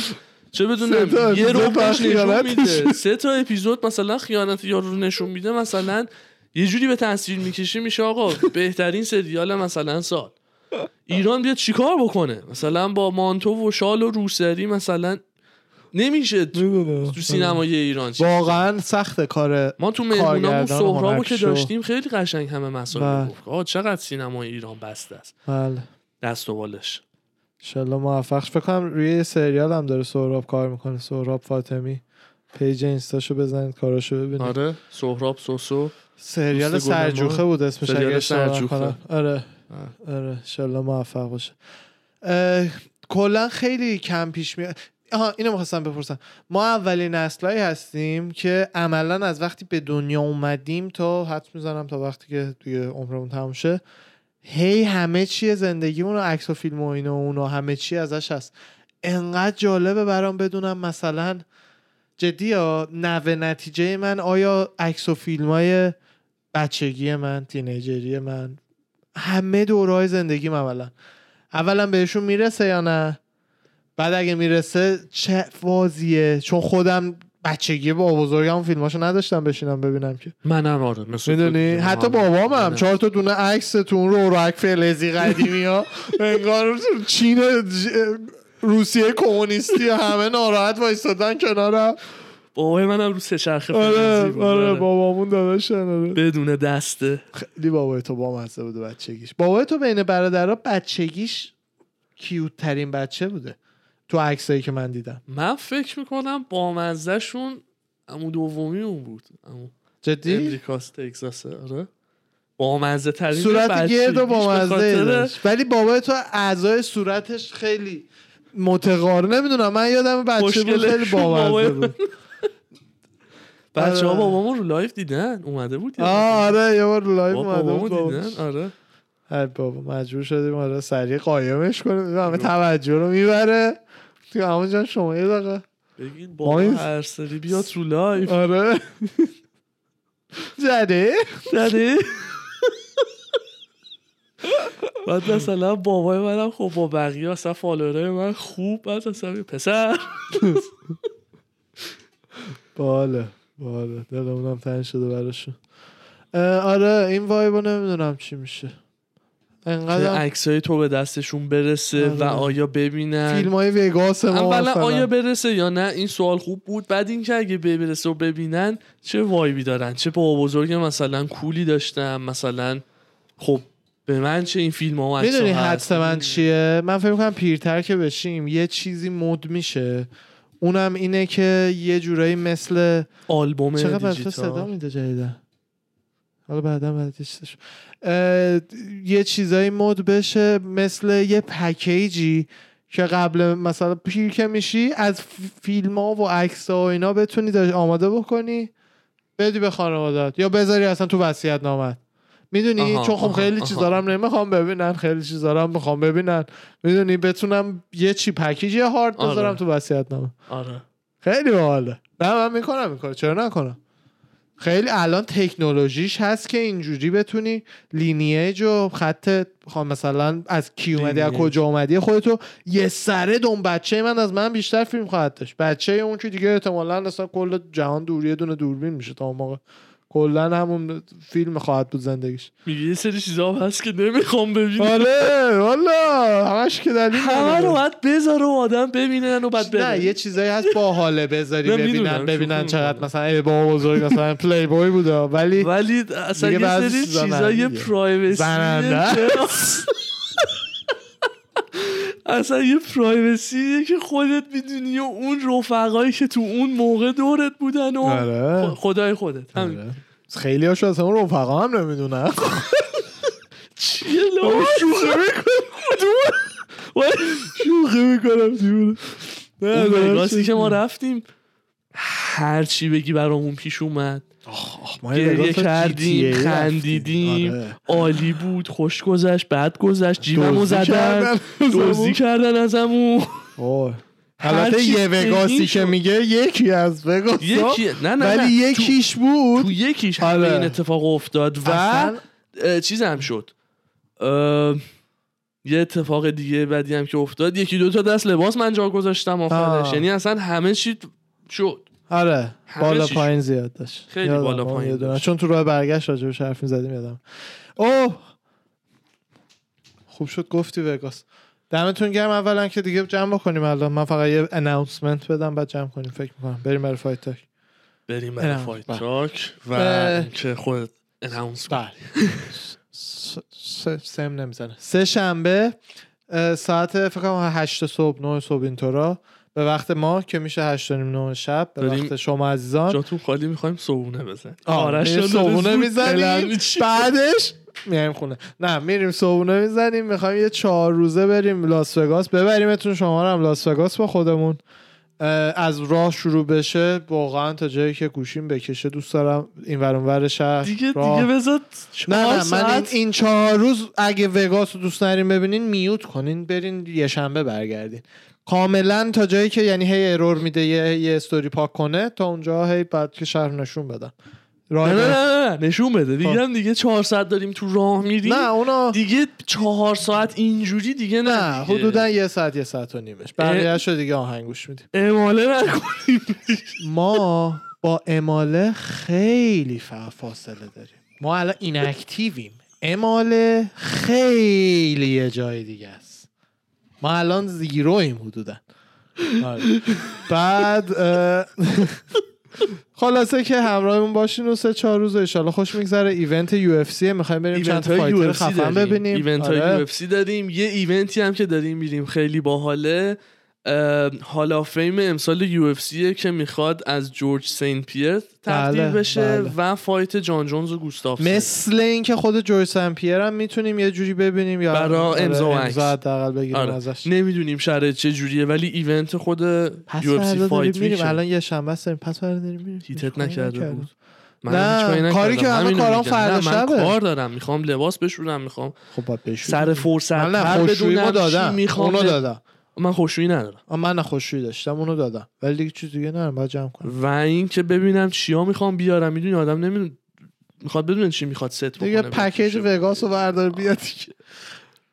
چه بدونم یه رو نشون. میده. سه تا اپیزود مثلا خیانت یارو رو نشون میده مثلا یه جوری به تصویر می‌کشی میشه آقا بهترین سریال مثلا سال. ایران بیاد چیکار بکنه؟ مثلا با مانتو و شال و روسری مثلا نمیشه تو, سینمای ایران واقعا سخت کار ما تو مهمونامون سهرابو که داشتیم خیلی قشنگ همه مسائل بله. گفت. آقا چقدر سینمای ایران بسته است. بله. دست و بالش. انشالله موفق. شه. فکر کنم روی سریال هم داره سهراب کار می‌کنه. سهراب فاطمی. page اینستاشو بزنید کاراشو ببینید. آره سهراب سوسو. سریال سرجوخه. بود اسمش سریال سرجوخه. آره. آره انشالله موفق باشه. کلا خیلی کم پیش میاد. آها اینو می‌خواستم بپرسم. ما اولین نسلایی هستیم که عملا از وقتی به دنیا اومدیم تا حد می‌زنم تا وقتی که دیگه عمرمون تموم شه هی همه چی زندگیمون عکس و فیلم و اینا و اونا همه چی ازش هست. انقدر جالبه برام بدونم مثلا جدی ها نوه نتیجه من آیا عکس و فیلم های بچگی من تینیجری من همه دورهای زندگیم اولا. اولا بهشون می‌رسه یا نه؟ بعد اگه می‌رسه چه فازیه چون خودم بچگی با بزرگم فیلماشو نداشتم بشینم ببینم که. منم آره می‌دونی؟ حتی منم. بابام هم. چهار تا دونه عکس تو اون رو رک فلزی قدیمی ها. انگار چین روسیه کمونیستی همه ناراحت وایستادن کنارم. بابای منم رو سه چرخه آره آره آره. بابامون داداشن آره. بدون دسته خیلی بابای تو با مزه بوده بچگیش. بابای تو بین برادرها بچگیش کیوت ترین بچه بوده. تو عکسایی که من دیدم. من فکر می‌کنم بامزه شون امو دومی اون بود. امو جدی؟ امریکاس تگزاسه آره. بامزه ترین صورت گرد و خاطر- داشت. ولی بابای تو اعضای صورتش خیلی متقار نمی‌دونم من یادم بچه بود خیلی. بامزه بابای- بود. بچه ها آره. بابامو رو لایف دیدن. اومده بود. آره یه بار لایو بابا اومده بود. بابا. دیدن؟ آره. ای بابا مجبور شدیم آره سریع قایمش کنیم. همه توجه رو می‌بره. همون جان شما یه دقیقه. بگین وایس. هر سری بیاد رو لایف. آره. جده؟ زده بعد مثلا بابای منم خب با بقیه اصلا فالوورای من خوب بعد اصلا پسر. باله باله. دلمونم تنگ شده براشون. آره این وایبو نمی‌دونم چی میشه. انقدر عکسای تو به دستشون برسه آره. و آیا ببینن؟ فیلم های وگاس ما اولا. آیا برسه یا نه این سوال خوب بود. بعد اینکه اگه برسه و ببینن چه وایبی دارن؟ چه با بزرگ مثلا کولی داشتم مثلا خب به من چه این فیلم ها می‌دونی؟ حدس من چیه؟ من فکر می‌کنم پیرتر که بشیم یه چیزی مد میشه. اونم اینه که یه جورایی مثل آلبوم چقدر بچه صدا دیجیتال میده جدیدن حالا بعدا بعد چیزش. اه، یه چیزایی مد بشه مثل یه پکیجی که قبل مثلا پیر که میشی از فیلم ها و عکس ها و اینا بتونی آماده بکنی بدی به خانوادت یا بذاری اصلا تو وصیت نامت می‌دونی چون خب خیلی رو هم نمی‌خوام ببینن خیلی چیزا رو هم می‌خوام ببینن. می‌دونی؟ بتونم یه چی پکیج یه هارد آره. بذارم تو وصیت نامه آره. خیلی باحاله. نه من می‌کنم کارو چرا نکنم؟ خیلی الان تکنولوژیش هست که اینجوری بتونی لینیج و خط خب مثلا از کی اومدی از. کجا اومدی خودتو یه سره دون بچه من از من بیشتر فیلم خواهد داشت بچه اون که دیگه احتمالا اصلا کل جهان دور یه دونه دوربین میشه تا اون موقع کلا همون فیلم خواهد بود زندگیش میگه یه سری چیزا هست که نمی‌خوام ببینم آره والا همش که دلیل همه. رو باید بذاره و آدم ببینن و بعد نه یه چیزایی هست با حاله بذاری ببینن ببینن چقدر. مثلا ای بابا بزرگ مثلا پلی بوی بوده ولی ولی اصلا یه سری چیزا چیزا یه نه. پرایوسی زننده. اصلا یه پرایوسیه که خودت می‌دونی و اون رفقایی که تو اون موقع دورت بودن و آره. خدای خودت. همین. خیلی هاشو اصلا رفقا هم نمی‌دونن. چیه لا شوخی شوخی می‌کنم دیونه اون که ما رفتیم هر چی بگی برامون پیش اومد. گریه کردیم خندیدیم عالی بود خوش گذشت بد گذشت جیبمو زدن دزدی کردن ازمون. البته یه وگاسی که. میگه یکی از وگاس یکی نه نه ولی نه یکیش بود. تو یکیش همه آره. این اتفاق افتاد و اصلا چیز هم شد. اه، یه اتفاق دیگه بعدی هم که افتاد. یکی دو تا دست لباس من جا گذاشتم آخرش. یعنی اصلا همه چی شد. آره بالا پایین زیاد داشت. خیلی یادم بالا پایین. داشت. چون تو راه برگشت راجبش حرف می‌زدیم یادم. اوه! خوب شد گفتی وگاس دمتون گرم. اولا که دیگه جمع بکنیم الان. من فقط یه announcement بدم بعد جمع کنیم. فکر می‌کنم. بریم برای Fight Talk بریم برای Fight. Talk و. که خود اناونس سم نمی‌زنه. سه شنبه ساعت فکر کنم هشت صبح نه صبح اینطورا. به وقت ما که میشه هشت و نیم نه شب به داریم وقت شما عزیزان. جاتون خالی می‌خوایم صبونه بزن آرش صبونه می‌زنیم. بعدش میایم خونه. نه میریم صبونه می‌زنیم. می‌خوایم یه چهار روزه بریم لاس وگاس. ببریمتون شما رو هم لاس وگاس با خودمون. از راه شروع بشه. واقعا تا جایی که گوشیم بکشه. دوست دارم این ور شهر دیگه راه. دیگه بذار نه نه من این, این چهار روز اگه وگاس رو دوست نرین ببینین میوت کنین. برین یه شنبه برگردین. کاملا تا جایی که یعنی هی ارور میده یه, یه استوری پاک کنه تا اونجا هی بعد که شهر نشون بدم راه نه نه نه, نه نشون بده. دیگه خب. هم دیگه چهار ساعت داریم تو راه میریم. نه اونا دیگه چهار ساعت اینجوری دیگه نه نه دیگه. حدودا یه ساعت یه ساعت و نیمش. بقیه شو دیگه آهنگ گوش میدیم. اماله نکنیم. ما با اماله خیلی فا- فاصله داریم. ما الان ایناکتیویم اماله خیلی یه جای دیگه است. ما الان زیرویم حدودا. آره. بعد خلاصه که همراهمون باشین و سه چهار روز ایشالا خوش میگذره. ایونت یو اف سی می‌خوایم بریم چند تا فایتر خفن ببینیم. ایونت های آره. یو اف سی داریم یه ایونتی هم که داریم میریم. خیلی باحاله. هال آف فیم امسال یو اف که می‌خواد از جورج سین پیر تبدیل بله، بشه بله. و فایت جان جونز و گوستاف مثل اینکه خود جوی سمپیر هم می‌تونیم یه جوری ببینیم یا برا آره، امضا. امضا بگیریم آره. ازش نمی‌دونیم شرایط چه جوریه ولی ایونت خود یو اف سی فایت میریم ویک الان یه شنبه است پس فردا داریم میریم هیتت نکرده. بود من نه، کاری که همه کارام. فردا شبه. کار دارم می‌خوام لباس بشورم می‌خوام خب باید بشوری. سر فرصت نه بدونم دادم می‌خوام دادم من خشکشویی ندارم. من خشکشویی داشتم اونو دادم. ولی دیگه چیز دیگه ندارم باید جمع کنم. و این که ببینم چیا می‌خوام بیارم می‌دونی آدم نمی‌دونه می‌خواد بدونه چی می‌خواد ست دیگه بکنه پکیج بفروشه. وگاس رو بردار بیاد دیگه.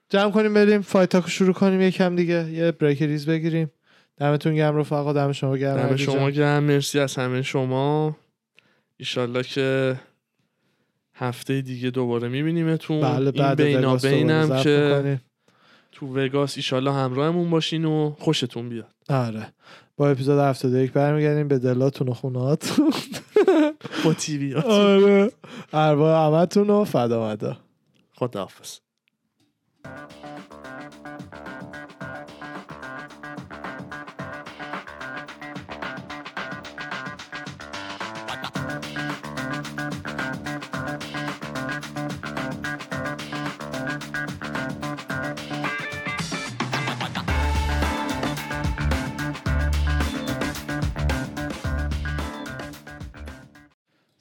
جمع کنیم بریم Fight Talk و شروع کنیم یکم دیگه یه break ریز بگیریم. دمتون گرم رفقا دم شما گرم دم شما. گرم مرسی از همه شما. ایشالله که هفته دیگه دوباره میبینیمتون. بله این بعد بینا وگاس دوباره بینم ضبط که. تو وگاس ایشالله همراهمون باشین و خوشتون بیاد. آره. با اپیزود 71 برمیگردیم به دلاتون و خونهاتون با تیویات آره. ارواح همتون و فدا مدا. خداحافظ.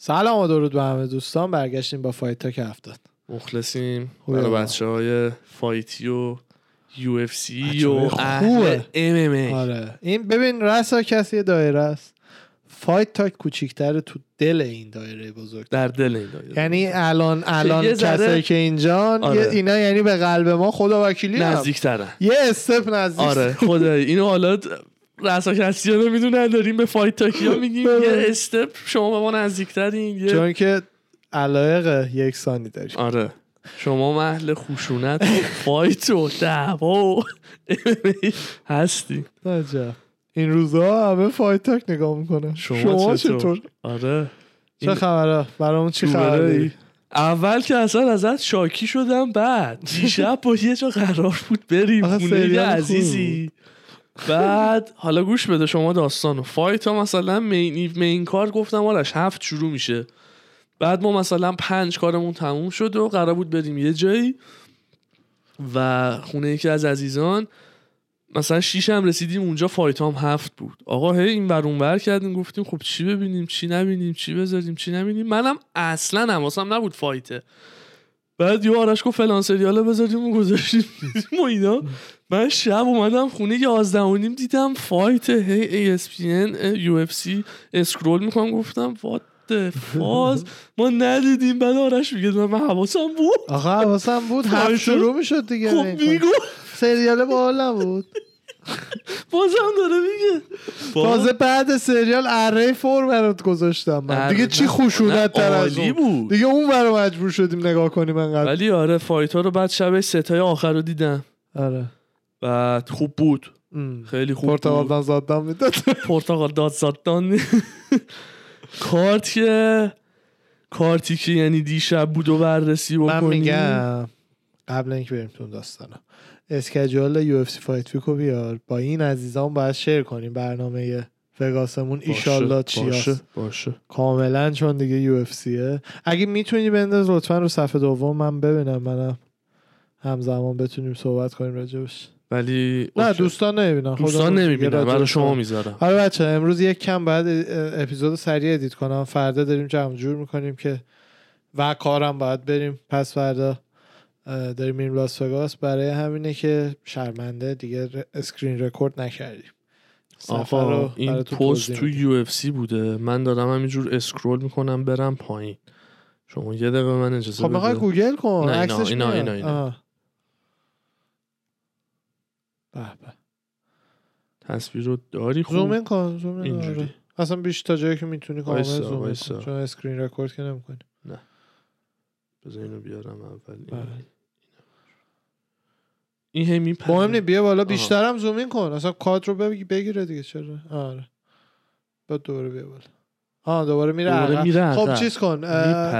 سلام و درود به همه دوستان. برگشتیم با Fight Talk هفتاد. مخلصیم. برای بچه های fight ی و UFC و خوبه. MMA. آره. این ببین رسا کسی دایره است. Fight Talk کوچیکتر تو دل این دایره بزرگ در دل این دایره. یعنی الان الان کسایی که اینجان آره. اینا یعنی به قلب ما خدا وکیلی هم. نزدیک ترن یه step نزدیک. آره خدایی. اینو حالا رسا کسی ها می‌دونن داریم به Fight Talk یا میگیم. یه step شما به ما نزدیکترین یه چون که علایق یکسانی داریم. آره. شما محل خشونت و fight و دعوا و هستی عجب. این روزها همه Fight Talk نگاه می‌کنه شما شما, چطور؟ آره. چه خبره؟ برامون چی خبره. اول که اصلا ازت شاکی شدم بعد دیشب با یه جا قرار بود بریم خونه. عزیزی. بعد حالا گوش بده شما داستانو. فایت ها مثلا مین, مین کار گفتم آرش هفت شروع میشه. بعد ما مثلا پنج کارمون تموم شد و قرار بود بریم یه جایی و خونه یکی از عزیزان مثلا شیش هم رسیدیم اونجا فایت هم هفت بود. آقا هی این بر اون بر کردیم گفتیم خب چی ببینیم چی نبینیم چی بذاریم چی نبینیم؟ منم اصلا حواسم نبود فایته. بعد یه آرش گفت فلان سریاله بذاریم و گذاشتیم. و اینا. من شب اومدم خونه یازده و نیم دیدم fight هی ESPN UFC. scroll می‌کنم گفتم what فاز ما ندیدیم. بعد آرش میگه من حواسم بود. آخه حواسم بود. fight شروع می‌شد دیگه. خب میگو. سریال باحال نبود. بازم داره میگه. تازه بعد سریال اره فور برات گذاشتم من. دیگه چی نه، خشونت تر از اون؟ بود. دیگه اون برای مجبور شدیم نگاه کنیم انقدر. ولی آره fight ها رو بعد شب ستای آخر رو دیدم. آره. خوب بود. خیلی خوب پرتغال بود. دان زادم می‌داد. پرتغال داد زادان کارت که کارتی که یعنی دیشب بود و بررسی بکنی. من میگم قبل اینکه بریم تو اون داستانا schedule UFC fight week و بیار. با این عزیزان باید share کنیم. برنامه وگاسمون ایشالله چی باشه هست. باشه. کاملا چون دیگه UFC ه اگه می‌تونی بنداز لطفا رو صفحه دوم من ببینم. منم همزمان بتونیم صحبت کنیم راجبش ولی نه. دوستان نمی‌بینن دوستان نمی‌بینن برای شما می‌ذارم. آره بچه امروز یک کم بعد اپیزود سریع edit کنم. فردا داریم جمع جور می‌کنیم که و کارم باید بریم. پس فردا داریم میریم لاس وگاس. برای همینه که شرمنده دیگه screen record نکردیم. آقا این پست تو. UFC بوده. من دارم همینجور scroll می‌کنم برم پایین. شما یه دقیقه من اجازه خب گوگل کن؟ نه، اینا- اینا- میاد. اینا- اینا. به به تصویر رو داری خوب zoom in کن zoom in اینجوری. آره. اصلا بیش تا جایی که می‌تونی کامل zoom in. کن چون screen record که نمی‌کنی بذار اینو بیارم اول این. بله. این هی میپره مهم نیست بیا بالا. بیشترم zoom in کن اصلا کادر رو بگی- بگیره دیگه چرا آره با دوره بیا بالا آه دوباره میره دوباره. میره خب. چیز کن.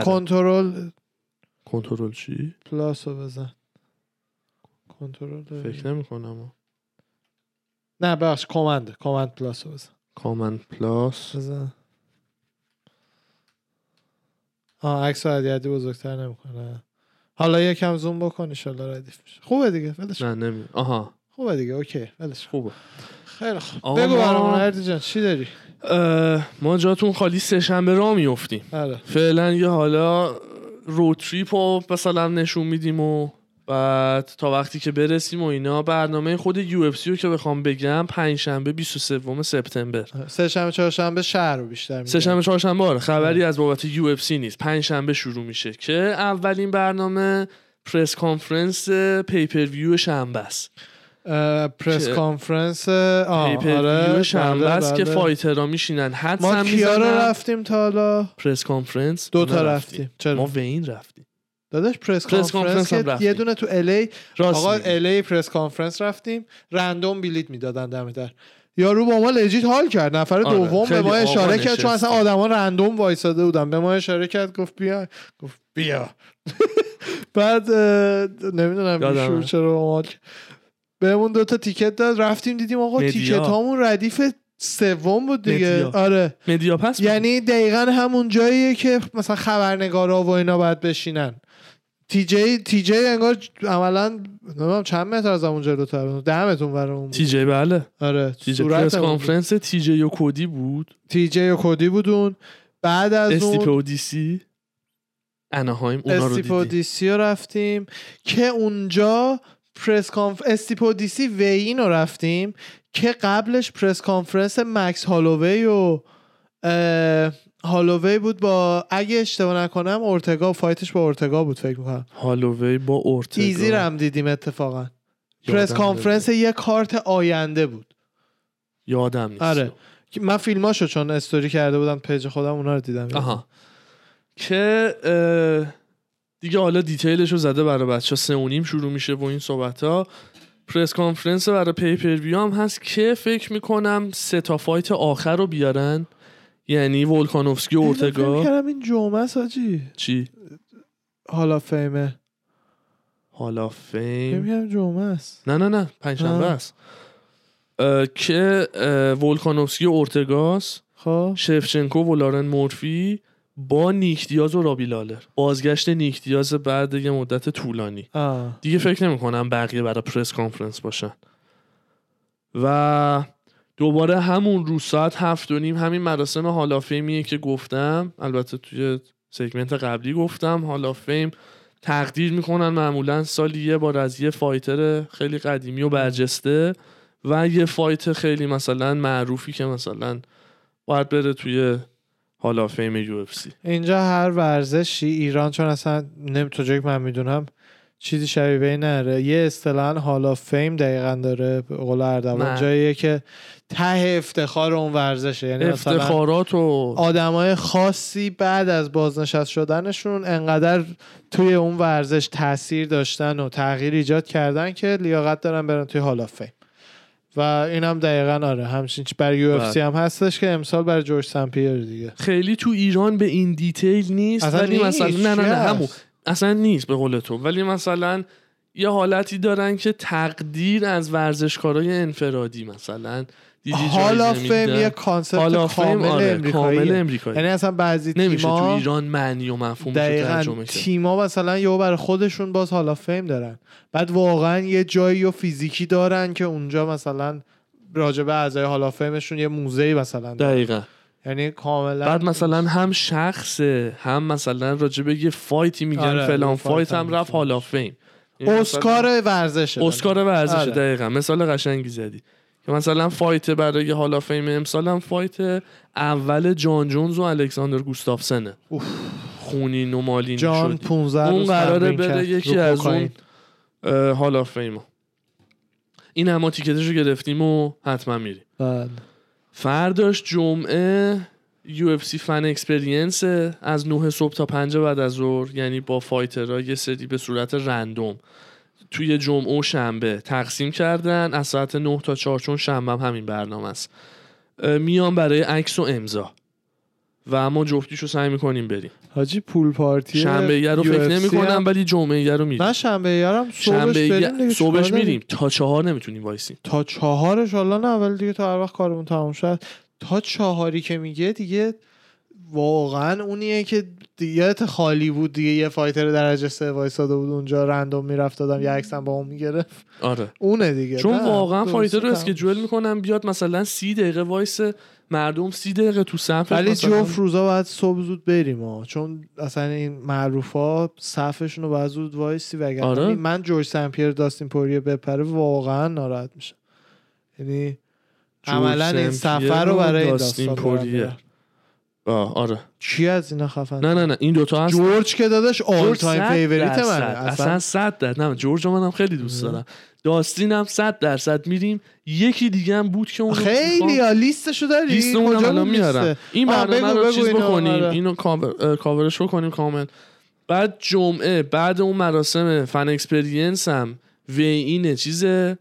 کنترل کنترل چی پلاس رو بزن کنترل فکر نمی کنم نه بخش کامند کامند پلاس رو بزن. کامن پلاس. بزن. آه عکس رو عدیدی بزرگتر نمی‌کنه. حالا یکم زوم بکن انشالله ردیف میشه. خوبه دیگه ولش نه نمی آها. خوبه دیگه okay ولش. خوبه. خیلی خوب. بگو برامون اردی جان چی داری؟ ما جاتون خالی سه شنبه را میفتیم آره. فعلا یه حالا road trip رو مثلا نشون میدیم و بعد تا وقتی که برسیم و اینا برنامه خود UFC رو که بخوام بگم پنج شنبه 23 سپتامبر. سه شنبه چهارشنبه شهر رو بیشتر میگم سه شنبه چهارشنبه آره خبری از بابت UFC نیست. پنج شنبه شروع میشه که اولین برنامه press conference pay-per-view شنبه است press conference آره view شنبه بله، است که بله. fighter ها میشینن. حدس ما کیا. رفتیم تا حالا؟ press conference؟ دو تا رفتیم. چرا؟ ما وین رفتیم. داداش press press conference conference. یه دونه تو LA آقا. LA press conference رفتیم. random بلیت می‌دادن دم در یارو با ما legit حال کرد. نفر آره، دوم به ما اشاره کرد چون اصلا. آدما random وایساده بودن. به ما اشاره کرد گفت بیا. گفت بیا. بعد نمی‌دونم چرا ما بهمون دو تا ticket داد. رفتیم دیدیم آقا. ticket هامون ردیف سوم بود دیگه. media. آره. media pass. یعنی دقیقا همون جاییه که مثلا خبرنگارا و اینا باید بشینن. TJ TJ انگار عملا نمی‌دونم چند متر از همون جلوتر متر اونور اون. TJ بله. آره TJ press اون. conference TJ و کودی بود؟ TJ و کودی بودون بعد از استیپ اون اودیسی اناهایم اونا رو دیدیم. دیسی رو رفتیم که اونجا پرس کانف استیپو دیسی وین رو رفتیم که قبلش پرس کانفرنس مکس هالووی و هالووی بود با اگه اشتباه نکنم اورتگا فایتش با اورتگا بود فکر می‌کنم. هالووی با اورتگا. ایزی رو هم دیدیم اتفاقا. پرس کانفرنس. یه کارت آینده بود. یادم نیست. آره. من فیلماشو چون استوری کرده بودم page خودم اونا رو دیدم. آها. که اه، دیگه حالا detail ش رو زده برای بچه سه و نیم شروع میشه و این صحبت ها press conference برای pay-per-view هم هست که فکر می‌کنم سه تا fight آخر رو بیارن. یعنی ولکانوفسکی و اورتگا؟ کردم این جمعه است حاجی چی؟ Hall of Fame ه Hall of Fame کردم جمعه است. نه نه نه پنجشنبه. است. که ولکانوفسکی و اورتگاس خب. شفچنکو و لارن مورفی با نیک دیاز و رابی لالر. بازگشت نیک دیاز بعد یه مدت طولانی. آه. دیگه فکر نمی کنم بقیه برای press conference باشن. و دوباره همون روز ساعت هفت و نیم همین مراسم Hall of Fame یه که گفتم البته توی segment قبلی گفتم Hall of Fame تقدیر می‌کنن معمولا سالی یه بار از یه fighter خیلی قدیمی و برجسته و یه fight خیلی مثلا معروفی که مثلا باید بره توی Hall of Fame UFC اینجا هر ورزشی ایران چون اصلا نمی تو که من می‌دونم چیزی شبیه به این نره یه اصطلاحا of Fame دقیقا داره قول اردوان. جاییه که ته افتخار اون ورزشه. یعنی افتخارات و آدمای خاصی بعد از بازنشست شدنشون انقدر توی اون ورزش تاثیر داشتن و تغییر ایجاد کردن که لیاقت دارن برن توی Hall of Fame و اینم دقیقا آره همچین چی برای UFC هم هستش که امسال برای جورج سمپیر دیگه. خیلی تو ایران به این detail نیست اصلا ولی نیست. مثلا نه نه نه؟ همون. اصلا نیست به قول تو. ولی مثلا یه حالتی دارن که تقدیر از ورزشکارای انفرادی مثلا of Fame. یه concept کامل آره امریکایی. کامل امریکایی. یعنی اصلا بعضی نمیشه تو تیما ایران معنی و مفهومش رو دقیقا تیما مثلا یهو برای خودشون باز of Fame دارن. بعد واقعا یه جایی و فیزیکی دارن که اونجا مثلا راجبه اعضای of Fame شون یه موزه مثلا دارن. دقیقا. یعنی کاملا بعد مثلا هم شخصه هم مثلا راجبه یه fight ی میگن آره، فلان fight هم رفت of Fame. یعنی اسکار ورزشه اسکار ورزش آره. دقیقا. مثال قشنگی زدی. که مثلا fight برای Hall of Fame امسال هم fight اول جان جونز و الکساندر گوستافسنه. اوف. خونین و مالین جان شد 15 اون قراره بره یکی از. اون Hall of Fame این هم ticket ش رو گرفتیم و حتما میریم. بله. فرداش جمعه UFC Fan Experience از 9 صبح تا 5 بعد از ظهر یعنی با fighter ها یه سری به صورت random. توی جمعه و شنبه تقسیم کردن. از ساعت 9 تا 4 چون شنبه هم همین برنامه است. میان برای عکس و امضا. و ما جفتیشو سعی می‌کنیم بریم. حاجی pool party شنبه رو فکر UFC نمی کنم هم- ولی جمعه رو میریم. نه شنبه یارم صبحش شنبه بریم صبحش؟ میریم. تا چهار نمی‌تونیم وایسیم. تا چهارش حالا نه ولی دیگه تا هر وقت کارمون تموم شد. تا چهاری که میگه دیگه واقعا اونیه که دیگه خالی بود دیگه یه fighter درجه سه وایساده بود اونجا random می‌رفت دادم یه عکسم با اون می‌گرفت. آره. اونه دیگه. چون واقعا fighter رو. schedule می‌کنم بیاد مثلا سی دقیقه وایس مردم سی دقیقه تو صف ولی جفت روزا باید صبح زود بریم ها چون اصلا این معروف ها صفشون رو باید زود وایسی وگرنه آره. من جورج سمپیر داستین پوریه بپره واقعا ناراحت میشه یعنی عملا این سفر رو برای داستین پوریه. آره. کی از اینا خفن؟ نه نه نه این دوتا هست. جورج که داداش all time favorite. منه اصلا اصلا صد درصد نه جورج رو منم خیلی دوست دارم. داستین هم صد درصد میریم. یکی دیگه هم بود که اون خیلی ها لیستشو داری؟ لیست اونم کجا الان میارم؟ این برنامه رو چیز بکنیم. آره. اینو کاورش بکنیم کامل. بعد جمعه بعد اون مراسم Fan Experience هم. و اینه چیزه؟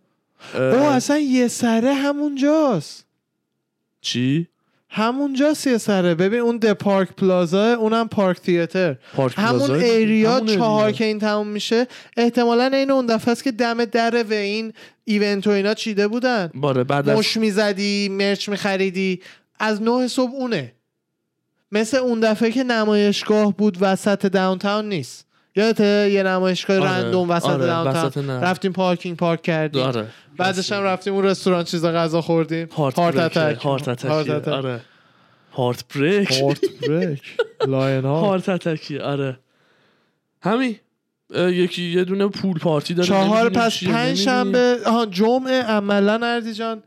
او اصلا یه سره همونجاست. چی؟ همونجاست یه سره. ببین اون د پارک پلازا اونم پارک تیاتر. پارک همون؟ ایریا چهار. که این تموم میشه احتمالا این اون دفعه است که دم در و این ایونت و اینا چیده بودن. باره بعد مش می‌زدی مرچ میخریدی. از نه صبح اونه. مثل اون دفعه که نمایشگاه بود وسط داونتاون نیست. یادته یه نمایشگاه آره، رندوم وسط آره، داونتاون. رفتیم پارکینگ پارک کردیم. داره بعدش هم رفتیم. اون رستوران چیز غذا خوردیم. هارت هارت اتک هارت اتک. آره. هارت بریک هارت بریک لاین ها هارت اتکی آره. همین. یکی یه دونه پول پارتی داره. چهار پس پنج. شنبه آها جمعه عملا اردی جان.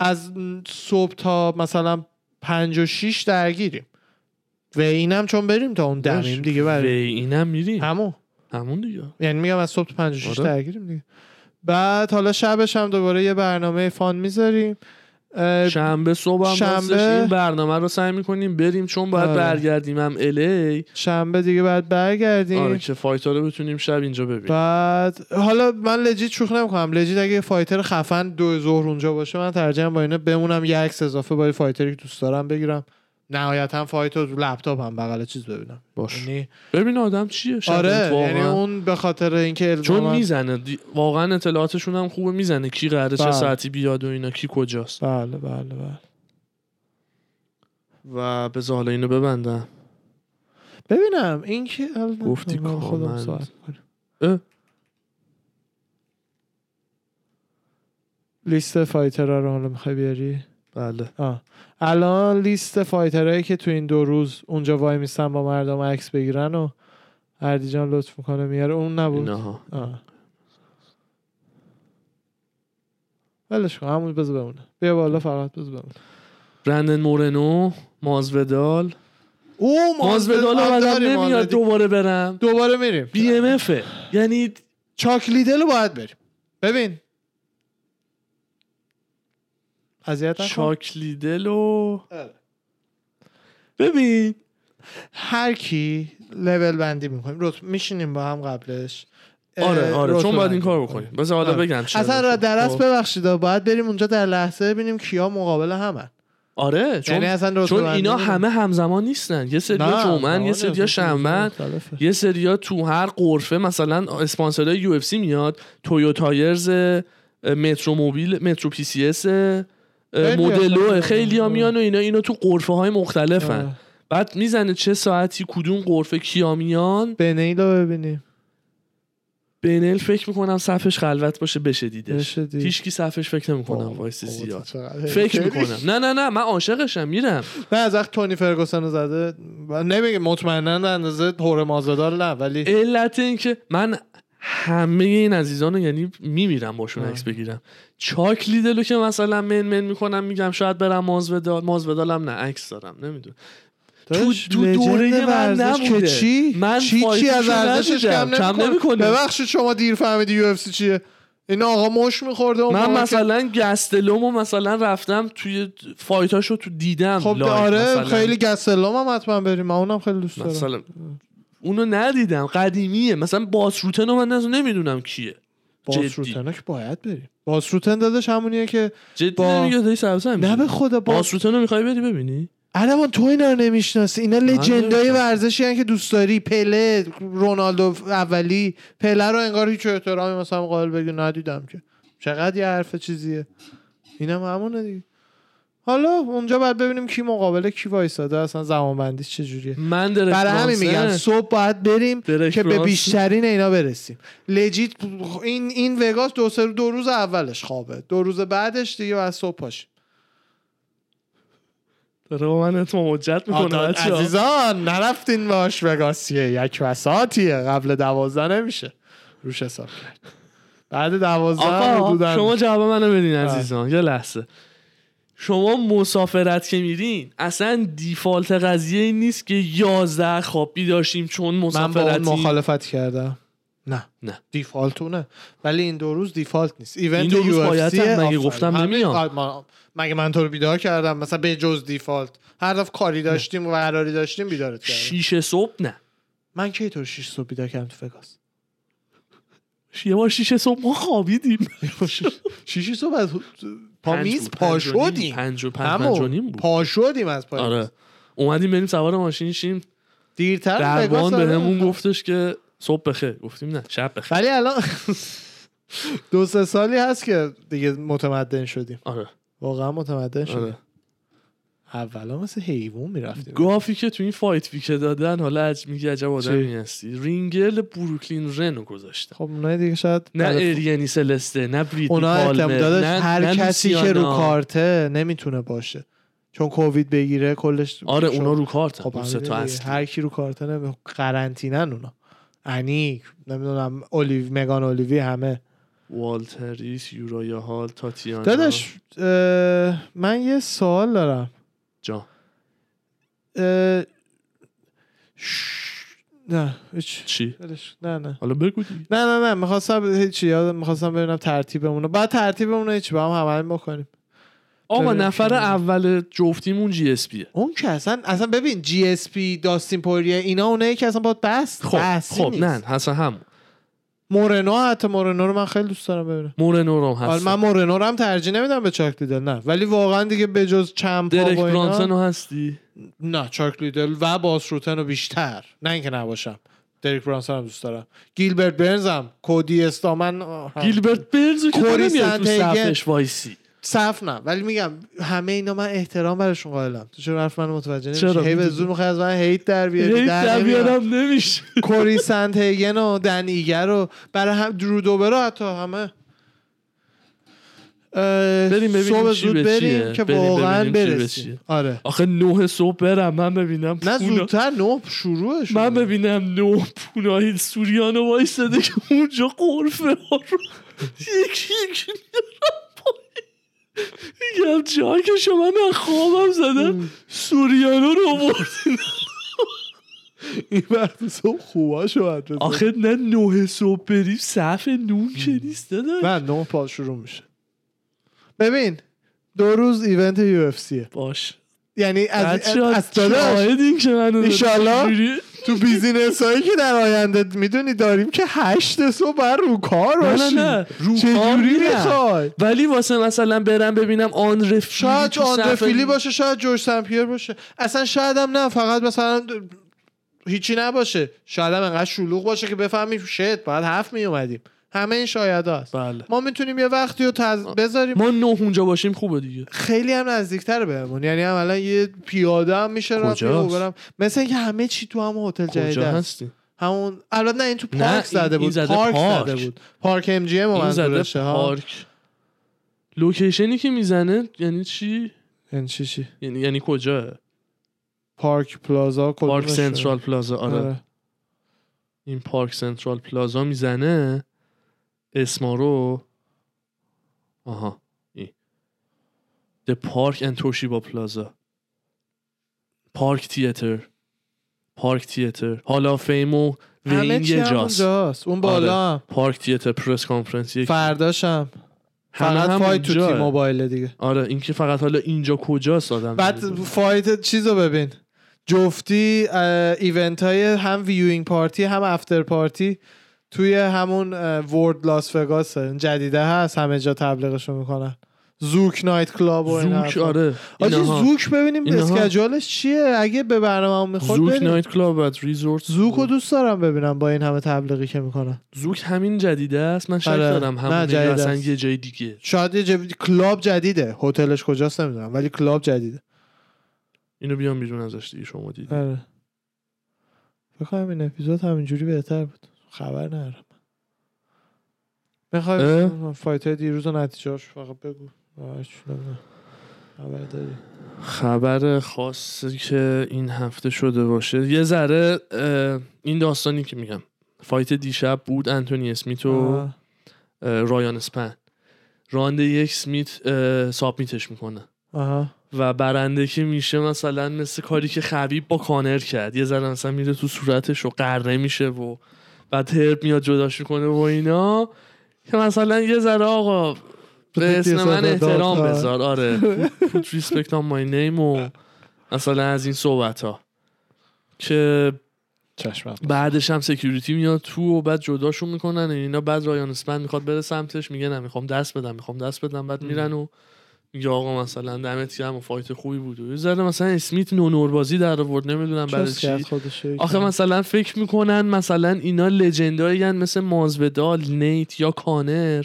از صبح تا مثلا پنج و شیش درگیریم. و اینم چون بریم تا اون دمیم دیگه و بریم اینم میریم همون. همون دیگه. یعنی میگم از صبح تا پنج و شیش آره. درگیریم دیگه. بعد حالا شبش هم دوباره یه برنامه فان می‌ذاریم. شنبه صبح هم شنبه- این برنامه رو سعی می‌کنیم بریم چون باید آره. برگردیم هم الی شنبه دیگه بعد برگردیم. آره که fight ا رو بتونیم شب اینجا ببینیم. بعد حالا من legit شوخ نمی‌کنم. legit اگه fighter خفن دو ظهر اونجا باشه من ترجیحاً با اینا بمونم. یه عکس اضافه با fighter ی که دوست دارم بگیرم. نهایتا fight رو لپتاپ هم بغل چیز ببینم. باش. یعنی ببین آدم چیه؟ آره. یعنی اون به خاطر اینکه چون می‌زنه. دی- واقعا اطلاعاتشون هم خوبه. می‌زنه کی قراره چه بله. ساعتی بیاد و اینا کی کجاست. بله بله بله. و به حالا اینو ببندم. ببینم این که گفتی کامند. ساعت. لیست fighter ها رو حالا می‌خوای بیاری؟ بله. آه. الان لیست fighter هایی که تو این دو روز اونجا وای میستن با مردم عکس بگیرن و اردی جان لطف می‌کنه میاره. اون نبود؟ آه. ولش کن همون بذار بمونه. بیا بالا فقط بذار بمونه. برندن مورنو مازودال او مازودال بعدم نمیاد دوباره برم. دوباره میریم. بی ام افه یعنی چاک لیدل رو باید بریم. ببین اذیت چاک لیدل و آره. ببین هر کی لول بندی می‌کنیم رتب میشینیم با هم قبلش آره آره چون باید این کار. بکنیم بذار حالا آره. بگم چرا اصلا را شد. درست خب. ببخشید باید بریم اونجا در لحظه ببینیم کیا مقابل همن آره چون یعنی اصلا رتبه چون اینا. همه همزمان نیستن یه سریا نه، جمعن یه سریا اصلا شنبن مختلفه. یه سریا تو هر قرفه مثلا اسپانسرای یو اف سی میاد تویو تایرز اه، مترو موبیل مترو پی سی اس خیلی مدلو. خیلی ها میان و اینا اینو تو قرفه های مختلفن. بعد می‌زنه چه ساعتی کدوم قرفه کیا میان؟ بنیل رو ببینیم. بینل فکر می‌کنم صفش خلوت باشه بشه دیدش. بشه دید. هیچکی صفش فکر نمی‌کنم وایس زیاد. فکر می‌کنم. نه نه نه من عاشقشم میرم. نه از وقت تونی فرگوسن رو زده نمیگه مطمئنا اندازه هور مازدال نه ولی علت این که من همه این عزیزان رو یعنی میمیرم باشون. عکس بگیرم چاک لیدلو که مثلا من من می‌کنم میگم شاید برم مازودال مازودالم نه عکس دارم نمی‌دونم تو لجند دوره من نبوده. چی من چی چی از ارزشش. کم کم نمی‌کنه. ببخشید شما دیر فهمیدی یو اف سی چیه این آقا مش میخورده من مثلا گستلومو مثلا رفتم توی فایتاشو تو دیدم خب آره مثلا. خیلی گسلام هم حتما بریم من اونم خیلی دوست دارم مثلا اونو ندیدم. قدیمیه. مثلا باس روتن رو من نمی‌دونم کیه. باس جدی. روتن که باید بریم باس روتن دادش همونیه که جدی با- نه به خدا باس باس روتن رو می‌خوای بری ببینی؟ عربان تو اینا رو نمی‌شناسی. اینا لجندای. ورزشی هن که دوست داری. پله رونالدو اولی. پله رو انگار هیچ احترامی مثلا قائل بگی ندیدم که. چقدر یه حرف چیزیه. اینم همونه دیگه. حالا اونجا باید ببینیم کی مقابله کی وایساده. اصلا زمان بندیش چجوریه؟ من درک برای همین میگم صبح باید بریم که به بیشترین اینا برسیم. لجیت این این وگاس دو سه دو روز اولش خوابه. دو روز بعدش دیگه بعد صبح پاشیم. داره با من اتمام حجت می‌کنه. عزیزان نرفتین باش وگاسیه. یک وساطیه قبل دوازده نمیشه. روش حساب کرد. بعد دوازده شما جواب منو بدین بله. عزیزان. یه لحظه. شما مسافرت که میرین اصلا دیفالت قضیه نیست که یازده خوابی داشتیم چون من با مسافرتی. مخالفت کردم. نه. نه. دیفالتونه. ولی این دو روز دیفالت نیست. ایونت این دو روز باید هم. مگه. گفتم نمیام. مگه من تو رو بیدار کردم؟ مثلا به جز دیفالت. هر دفعه کاری داشتیم و قراری داشتیم بیدارت کردم. شیش صبح نه. من کی تو رو 6 صبح بیدار کردم تو وگاس یه بار شیش صبح ما خوابیدیم. شیشی صبح از پا پنج میز بود، پا شدیم. پنج و پنج پنج و نیم همون بود. پا شدیم از پای آره. اومدیم بریم سوار ماشین شیم. دیرتر دربان آره. بهمون گفتش که صبح بخیر. گفتیم نه شب بخیر. ولی الان دو سه سالی هست که دیگه متمدن شدیم. آره. واقعا متمدن شدیم. آره اولا مثل حیوان می‌رفتیم گافی که تو این فایت ویک دادن حالا عج میگه عجب آدمی هستی. رینگل بروکلین رنو گذاشته خب اونای دیگه شاید نه اریانی سلسته نه بریتی اونا داداش نه هر نه کسی که رو. کارته نمی‌تونه باشه. چون کووید بگیره کلش آره. اونا رو کارت. خب دیگه. اصلی هر کی رو کارته نمی قرنطینن اونا. انیک نمی‌دونم اولیو مگان اولیوی همه. والتریس یورایا هال تاتیانا. داداش من یه سوال دارم. ش- نه هیچ. چی. نه نه. حالا بگو دیگه. نه نه نه می‌خواستم هیچی یادم می‌خواستم ببینم ترتیبمون بعد ترتیبمون رو هیچی با هم همه بکنیم. آقا. نفر اول جفتیمون جی اس پیه اون که اصلا اصلا ببین جی اس پی داستین پوریه اینا اونایی که اصلا باید بست خب خب نیست. نه حسن همون. مورنو حتی مورنو رو من خیلی دوست دارم ببینم. مورنو رو حالا هست من مورنو رو هم ترجیح نمیدم به چاک لیدل نه. ولی واقعا دیگه به جز champ ا و درک رو هستی؟ نه چاک لیدل و باس روتن رو بیشتر. نه اینکه نباشم. دریک برانسون هم دوست دارم. گیلبرت برنز هم. کودی استامن هم. گیلبرت که کوری. صفش وایسی. صف نه ولی میگم همه اینا من احترام برشون قائلم تو چرا حرف منو متوجه چرا؟ نمیشی هی به. زور می‌خوای از من hate در بیاری در. بیارم نمیشه کوری سنت هیگن و دن ایگر و برای هم درو دوبرو حتی همه بریم ببینیم صبح زود بریم. که واقعا برسیم. آره آخه نه صبح برم من ببینم نه زودتر نه شروعش من ببینم نه پوناهیل سوریانو وایستده که اونجا قرفه ها رو یکی یکی. میگم جای که شما من خوابم زدم سوریانو رو آورد این وقت صبح باید بزنی. آخه نه نه صبح بریم صف نون که نیست نه نه پا شروع میشه. ببین دو روز ایونت یو اف سیه. باش. یعنی از از داداش. شاهدین که منو ایشالله. تو بیزینس هایی که در آینده می‌دونی داریم که هشت صبح باید رو کار نه نه نه. رو چجوری. می‌خوای؟ ولی واسه مثلا برم ببینم آن رفیلی شاید تو آندره صف- فیلی باشه شاید جورج سمپیر باشه. اصلا شاید هم نه فقط مثلا هیچی نباشه. شاید هم انقدر شلوغ باشه که بفهمیم shit باید هفت می اومدیم همه این شاید هست. بله. ما می‌تونیم یه وقتی رو تز... بذاریم. ما نه اونجا باشیم خوبه دیگه. خیلی هم نزدیکتر بهمون. یعنی عملا یه پیاده هم میشه رفت؟ Uber م مثل اینکه همه چی تو هم هتل جدید هستی؟ همون البته نه این تو پارک زده بود. زده پارک, پارک. زده بود. Park MGM زده پارک. location ی که می‌زنه یعنی چی؟ یعنی چی چی؟ یعنی یعنی کجا؟ پارک پلازا پارک؟ سنترال پلازا آره. آره. این پارک سنترال پلازا می‌زنه. اسما رو. آها این The Park and Toshiba Plaza. پارک تیتر پارک تیتر حالا فیم و همه وین چی یه هم جاست. اون بالا هم. پارک تیتر پرس کانفرنس یک فرداشم فقط هم fight تو اونجاه. T Mobile دیگه. آره این که فقط حالا اینجا کجاست آدم؟ بعد. fight چیزو ببین. جفتی event های هم viewing party هم after party. توی همون World Las Vegas جدیده هست همه جا تبلیغشو می‌کنن. Zouk nightclub و این Zouk. آره. آجی اینها. Zouk ببینیم اینها. schedule ش چیه؟ اگه به برنامه می‌خورد Zouk بریم. nightclub بعد resort Zouk رو دوست دارم ببینم با این همه تبلیغی که می‌کنن. Zouk همین جدیده است؟ من شک آره. دارم نه، همون جدید اصلا. یه جای دیگه. شاید یه. club جدیده. هتلش کجاست نمی‌دونم ولی club جدیده. اینو بیام بیرون ازش دیگه شما دیدی. آره. فکر کنم این اپیزود همینجوری بهتر بود. خبر ندارم. می‌خوای؟ fight های دیروز و نتیجهاش فقط بگو. آه،. خبر داری. خبر خاصی که این هفته شده باشه. یه ذره این داستانی که میگم. فایت دیشب بود انتونی اسمیت و آه. رایان اسپن. رانده یک سمیت اه، سابمیتش می‌کنه. آها. و برنده که میشه مثلا مثل کاری که خبیب با کانر کرد. یه ذره مثلا میره تو صورتش و قره میشه و بعد هرب میاد جداش می‌کنه و اینا. که مثلا یه ذره آقا به اسم من احترام بذار. آره. Put respect on my name و مثلا از این صحبت ها که بعدش هم security میاد تو و بعد جداشون می‌کنن. اینا بعد رایان اسپن می‌خواد بره سمتش میگه نه می‌خوام دست بدم می‌خوام دست بدم. بعد میرن و میگه آقا مثلا دمت گرم و fight خوبی بود و یه ذره مثلا اسمیت نونور بازی در آورد نمی‌دونم برای چی. آخه مثلا فکر می‌کنن مثلا اینا legend ایی مثل مازویدال نیت یا کانر.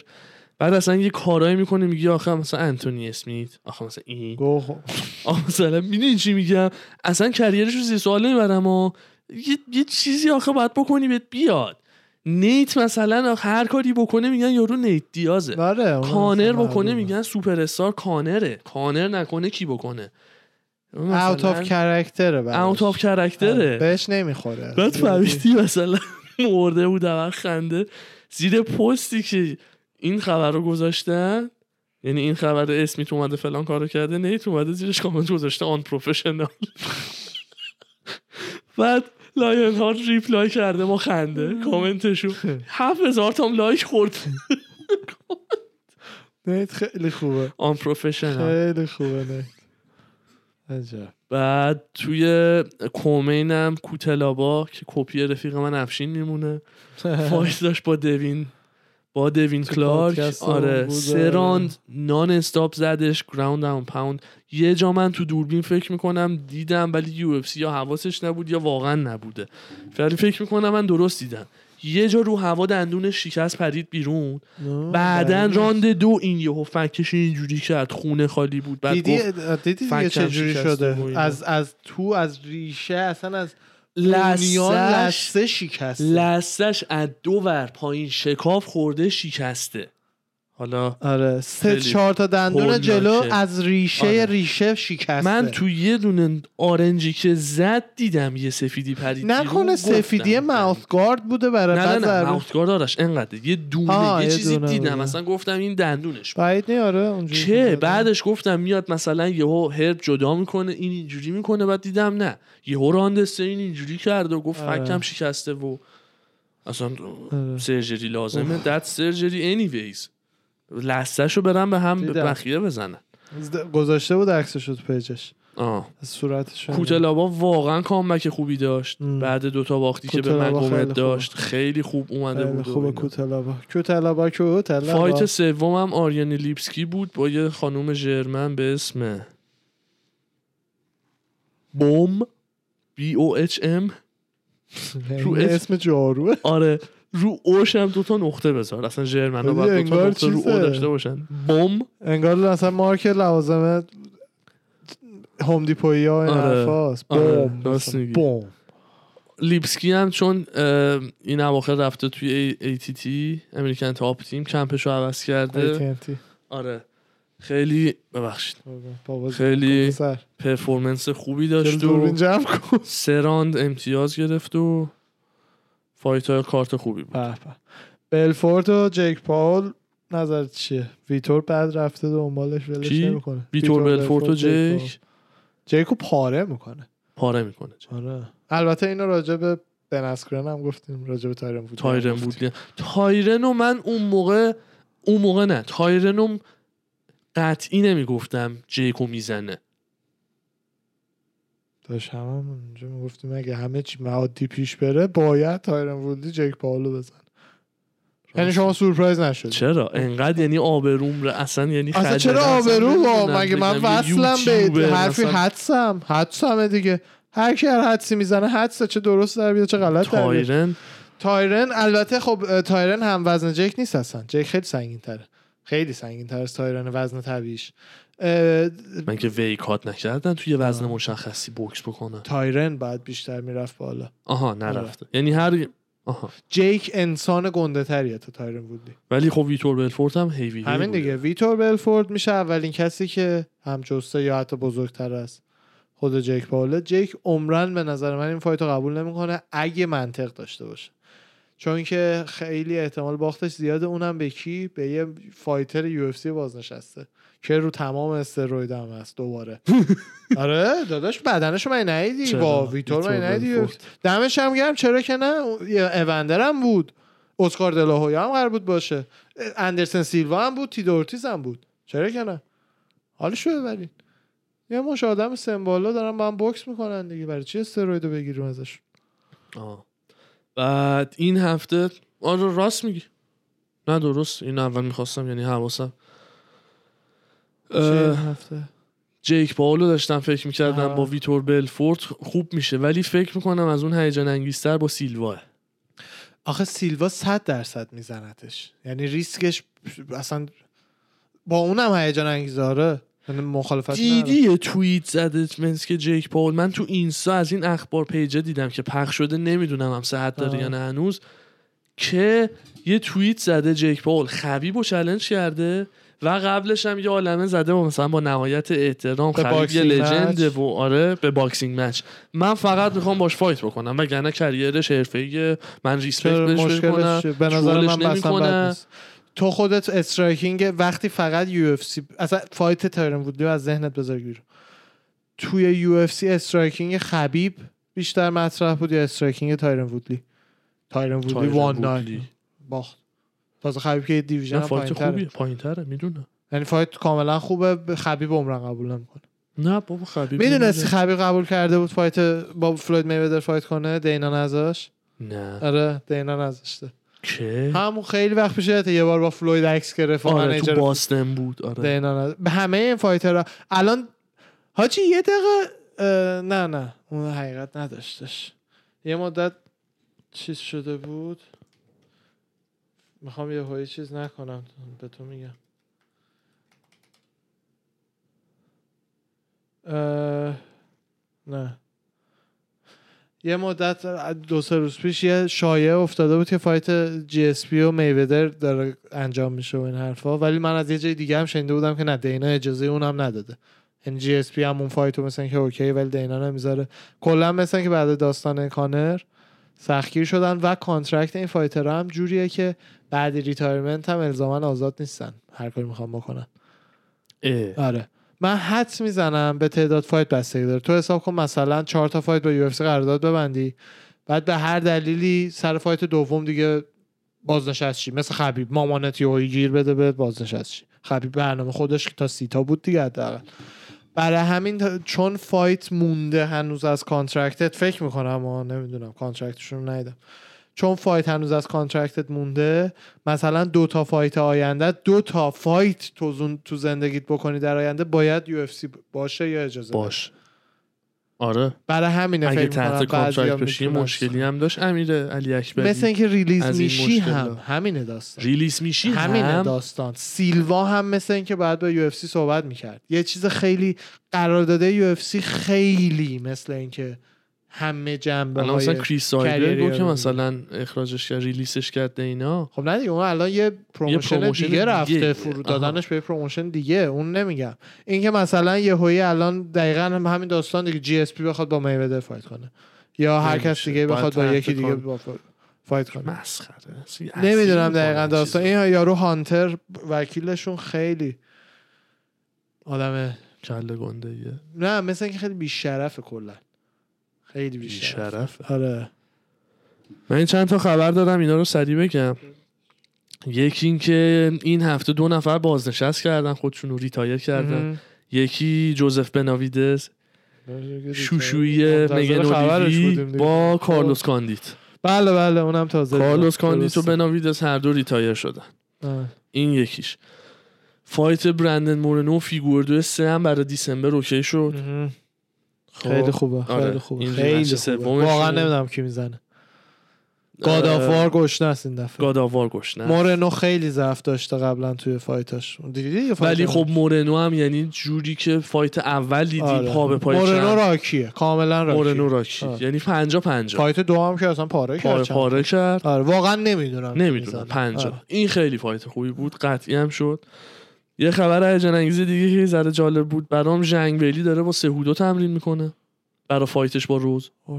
بعد اصلا یه کارایی می‌کنه میگه آخه مثلا انتونی اسمیت. آخه مثلا این. خب. آخه مثلا می‌دونی چی میگم؟ اصلا career ش رو زیر سوال نمی‌برم و یه, یه چیزی آخه باید بکنی بهت بیاد. نیت مثلا هر کاری بکنه میگن یارو نیت دیازه. اون کانر بکنه. میگن سوپر استار کانره. کانر نکنه کی بکنه؟ out of character ه براش. out of آره، character ه بهش نمی‌خوره. بعد فهمیدی مثلا مرده بود و خنده. زیر پستی که این خبر رو گذاشتن یعنی این خبر اسمیت اومده فلان کارو کرده نیت اومده زیرش کامنت گذاشته unprofessional بعد Lionheart reply کرده با خنده. کامنتشو. هفت هزار تام لایک خورد. نیت خیلی خوبه. unprofessional خیلی خوبه نیت عجب. بعد توی کومینم کوتلابا که کپی رفیق من افشین میمونه. fight داشت با دوین با دوین کلارک. آره هم بود، سه آره. راند non-stop زدش ground and pound. یه جا من تو دوربین فکر می‌کنم دیدم ولی UFC یا حواسش نبود یا واقعا نبوده. ولی فکر می‌کنم من درست دیدم. یه جا رو هوا دندونش شکست پرید بیرون. بعدا راند دو این یهو فکش اینجوری کرد خونه خالی بود. بعد دیدی؟ دیدی چجوری شده. از از تو از ریشه اصلا از لسه شکسته. لستش از دو ور پایین شکاف خورده شکسته. حالا آره سه چهار تا دندون. جلو از ریشه آره. ریشه شکسته من تو یه دونه آرنجی که زد دیدم یه سفیدی پرید. نکنه سفیدی ماوت گارد بوده برای نه نه نه بعد ماوتگار دارش انقدر یه دونه آه، یه یه چیزی دونه دیدم بوده. مثلا گفتم این دندونش بعید نیاره اونجوری که شده. بعدش گفتم میاد مثلا یهو هرب جدا می‌کنه این اینجوری می‌کنه بعد دیدم نه یهو راندسته این اینجوری کرده و گفت آره. فکم شکسته و اصلا آره. surgery لازمه that surgery anyways لستش رو برم به هم. بخیه بزنن. گذاشته بود عکسش رو تو page ش. آه. صورتش کوتلابا واقعا comeback خوبی داشت. ام. بعد دوتا باختی که به مگومد خوبه. داشت خیلی خوب اومده بود خوبه. کوتلابا کوتلابا کوتلابا fight سومم آریانی لیپسکی بود با یه خانوم German به اسم بوم بی او اچ ام. رو این اسم- اسم جاروه. آره. رو اوش هم دوتا نقطه بذار. اصلا ژرمن ها باید دوتا نقطه رو او. داشته باشن. بوم انگار مثلا مارک لوازم هوم دیپویی ها این آره. حرفاست. آره، بوم. بوم لیپسکی هم چون این اواخر رفته توی ای تی تی امریکن تاپ تیم کمپش رو عوض کرده. AT&T. آره. خیلی ببخشید. بابا خیلی performance خوبی داشت و جمع کن. سه round امتیاز گرفت و fight های کارت خوبی بود. بلفورت و جیک پاول نظر چیه؟ ویتور بعد رفته دنبالش ولش؟ نمی‌کنه. ویتور بلفورت و جیک جیک؟ جیکو پاره می‌کنه. پاره می‌کنه. آره. البته اینو راجع به بن اسکرن هم گفتیم راجع به تایرن بود تایرن بود تایرن و من اون موقع اون موقع نه. تایرن قطعی نمی‌گفتم جیکو می‌زنه. داشت هم, هم اونجا می‌گفتیم اگه همه چی معادی پیش بره باید تایرن وودی جیک پاولو بزن یعنی شما سورپرایز نشد چرا؟ انقدر یعنی آبروم ر اصلا یعنی اصلا چرا اصلا آبرو با نمی‌دونم مگه من وصلم به حرفی حدسم. حدسمه دیگه. هر کی هر حدسی می‌زنه حدسه چه درست در بیاد چه غلط در بیاد. تایرن؟ تایرن البته خب تایرن هم وزن جک نیست اصلا. جک خیلی سنگین تره خیلی سنگین تر از تایرن وزن طبیعیش. من که ویکات نکردن توی وزن. مشخصی بوکس بکنن. تایرن باید بیشتر می‌رفت بالا. آها نرفته. یعنی هر آها. جیک انسان گنده تریه تا تایرن وودلی ولی خب ویتور بلفورت هم هیوی همین دیگه. ویتور بلفورد میشه اولین کسی که هم جسته یا حتی بزرگتر از خود جیک پاوله. جیک عمرن به نظر من این فایت رو قبول نمی‌کنه اگه منطق داشته باشه. چون که خیلی احتمال باختش زیاده اونم به کی؟ به یه fighter UFC بازنشسته که رو تمام steroid هم هست دوباره. آره داداش بدنشو من ندیدی؟ با ویتور من ندیدی بلفورت. دمش هم گرم. چرا که نه؟ اوندر هم بود. اسکار دلاهویا هم قرار بود باشه. اندرسن سیلوا هم بود. تیتو اورتیز هم بود. چرا که نه؟ حالشو ببرین. یه مش آدم سمبالا دارن با هم بوکس می‌کنن دیگه. برای چی steroid و بگیریم ازش؟ آه. بعد این هفته آره راست میگی. نه درست. این اول می‌خواستم یعنی حواسم. هفته؟ جیک پاولو داشتم فکر می‌کردم آه. با ویتور بلفورت خوب میشه ولی فکر می‌کنم از اون هیجان انگیزتر با سیلواه. آخه سیلوا 100 درصد میزنتش. یعنی ریسکش اصلا با اونم هیجان انگیزه یعنی مخالفت دیدی. یه توییت زده که جیک پاول من تو اینستا از این اخبار page ه دیدم که پخش شده نمی‌دونم هم صحت داره. یا نه هنوز که یه توییت زده جیک پاول خبیب و challenge کرده و قبلش هم یه عالمه زده و مثلا با نهایت احترام خبیب یه match. و آره به boxing match من فقط می‌خوام باش fight بکنم وگرنه career ش حرفه‌ایه من respect بهش چیه؟ به نظر من تو خودت striking وقتی فقط UFC اصلا fight تایرن وودلی رو از ذهنت بذار بیرون. توی UFC striking خبیب بیشتر مطرح بود یا striking تایرن وودلی تایرن وودلی one. night باخت. تازه خبیب که division fight پایین‌تره. خوبیه پایین تره می‌دونم. یعنی fight کاملا خوبه خبیب عمراً قبول نمی‌کنه. نه بابا خبیب می‌دونستی. خبیب قبول کرده بود fight با فلوید میودر fight کنه؟ دینا نذاش نه. آره دینا نذاشته که همون خیلی وقت پیش یه بار با فلوید عکس گرفت آره تو باستن بود آره. به همه این فایترها. الان حاجی یه دقیقه نه نه. اون حقیقت نداشتش. یه مدت چیز شده بود. می‌خوام یه هایی چیز نکنم. به تو میگم. اه، نه. یه مدت دو سه روز پیش یه شایعه افتاده بود که فایت جی اس پی و میودر داره انجام میشه و این حرفا. ولی من از یه جای دیگه هم شنیده بودم که نه دینا اجازه اونم نداده. این جی اس پی هم اون fight و مثلا که okay ولی دینا نمی‌ذاره. کلا مثلا که بعد داستان کانر سختگیر شدن و contract این fighter ها هم جوریه که بعد retirement هم الزاما آزاد نیستن. هر کاری می‌خوام بکنن. اه. آره. من حدس می‌زنم به تعداد fight بستگی داره. تو حساب کن مثلا چهار تا fight با UFC قرارداد ببندی. بعد به هر دلیلی سر fight دوم دیگه بازنشست شی مثل خبیب مامانت یهویی گیر بده به بازنشست شی خبیب برنامه خودش تا سی تا بود دیگه حداقل. برای همین چون fight مونده هنوز از contract ت فکر می‌کنم اما نمی‌دونم contract شون رو چون fight هنوز از contract ت مونده مثلا دو تا fight آینده دو تا fight تو, تو زندگیت بکنی در آینده باید یو باشه یا اجازه. باش. آره. برای همینه اگه تحت کانترکت بشی. مشکلی هم داشت. امیر علی اکبری مثل اینکه ریلیز این میشی هم. همینه داستان. ریلیس میشی همینه هم داستان. سیلوا هم مثل اینکه بعد با یو صحبت می‌کرد. یه چیز خیلی قرارداد یو خیلی مثل اینکه همه جنبه الان مثلا کریس کریری رو که مثلا اخراجش کرد ریلیسش کرد اینا. خب نه دیگه اون الان یه پروموشن, پروموشن دیگه دیگه. رفته فرو دادنش به یه پروموشن دیگه اون نمیگم. این که مثلا یه هوی الان دقیقا هم همین داستان دیگه جی اس پی بخواد با میودر fight کنه. یا هر کس. دیگه بخواد با یکی دیگه با fi- fight کنه. مسخره. نمی‌دونم دقیقا داستان. این یارو هانتر وکیلشون خیلی آدم کله گنده نه مثل اینکه خیلی بیشرفه کلا. خیلی بیشرف آره من این چند تا خبر دارم اینا رو سریع بگم یکی این که این هفته دو نفر بازنشست کردن خودشون رو retire کردن. یکی جوزف بناویدز شوشویی مگن. با. کارلوس کاندیت بله بله اونم تازه کارلوس دیدم. کاندیتو درسته. بناویدس هر دو retire شدن آه. این یکیش fight برندن مورنو و فیگردو سه هم برای December okay شد. خب. خیلی خوبه آره. خیلی خوبه خیلی خوبه. واقعا نمی‌دونم کی می‌زنه گادافوار گشنه است این دفعه گاداوار گشنه مورنو خیلی ضعف داشته قبلا توی فایتاش دیدی فایت ولی؟ خب مورنو هم یعنی جوری که فایت اول دیدی آره. پا به پای مورنو. راکیه کاملا راکی مورنو راکی آره. یعنی پنجا پنجا فایت دو هم که اصلا پاره کرد پاره چند پاره کرد آره واقعا نمی‌دونم نمی‌دونم پنجا آره. این خیلی فایت خوبی بود قطعی هم شد یه خبر هیجان انگیز دیگه که ذره جالب بود. برام ژنگ ویلی داره با سهودو تمرین می‌کنه برای فایتش با روز. Oh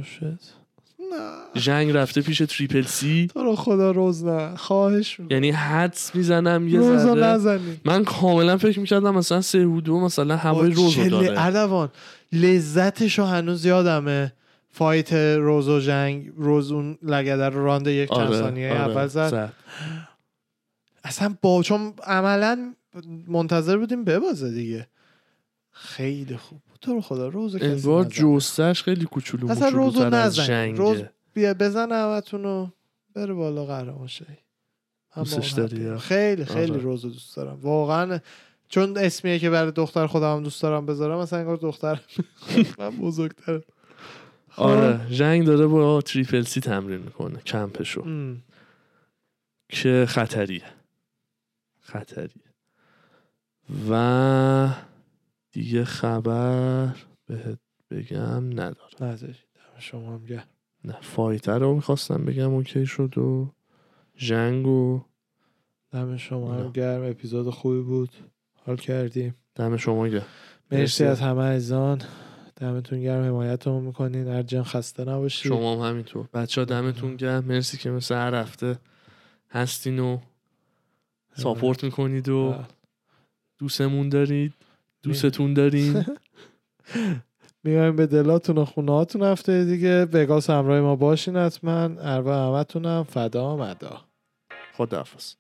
نه. ژنگ رفته پیش تریپل سی. تو رو خدا روز نه. خواهش می‌کنم. یعنی حدس می‌زنم یه روزو ذره نزنی من کاملا فکر می‌کردم مثلا سهودو مثلا هوای چله- داره. اردوان لذتشو هنوز یادمه. فایت روز و جنگ روز اون لگده رو راند یک چند آره ثانیه آره، اول زد. زد. اصلا با چون عملا منتظر بودیم ببازه دیگه خیلی خوب. تو رو خدا روز انگار. جوستش خیلی کوچولو اصلا روزو نزن. روز بیا بزن همتونو بره بالا قهرمان شی دوستش داری،؟ خیلی خیلی آره. روزو دوست دارم واقعا چون اسمیه که برای دختر خودم دوست دارم بذارم مثلا انگار دختر من بزرگترم آره ژنگ داره با تریپل سی تمرین می‌کنه کمپشو ام. که خطریه خطریه و دیگه خبر بهت بگم نداره نداری دم شما هم گرم. نه فایتر رو می‌خواستم بگم اوکی شد و ژنگ و دم شما هم. گرم. اپیزود خوبی بود. حال کردیم. دم شما گرم. مرسی مرسی. از همه عزیزان. دمتون گرم. حمایتمون می‌کنین. ارجن خسته نباشید. شما هم همینطور. بچه ها دمتون گرم. مرسی که مثل هر هفته هستین و ساپورت می‌کنید و. دوستمون دارید؟ دوستتون داریم میایم به دلاتون و خونه هاتون هفته دیگه. وگاس همراه ما باشین حتما. اروا همتونم. فدا مدا. خداحافظ.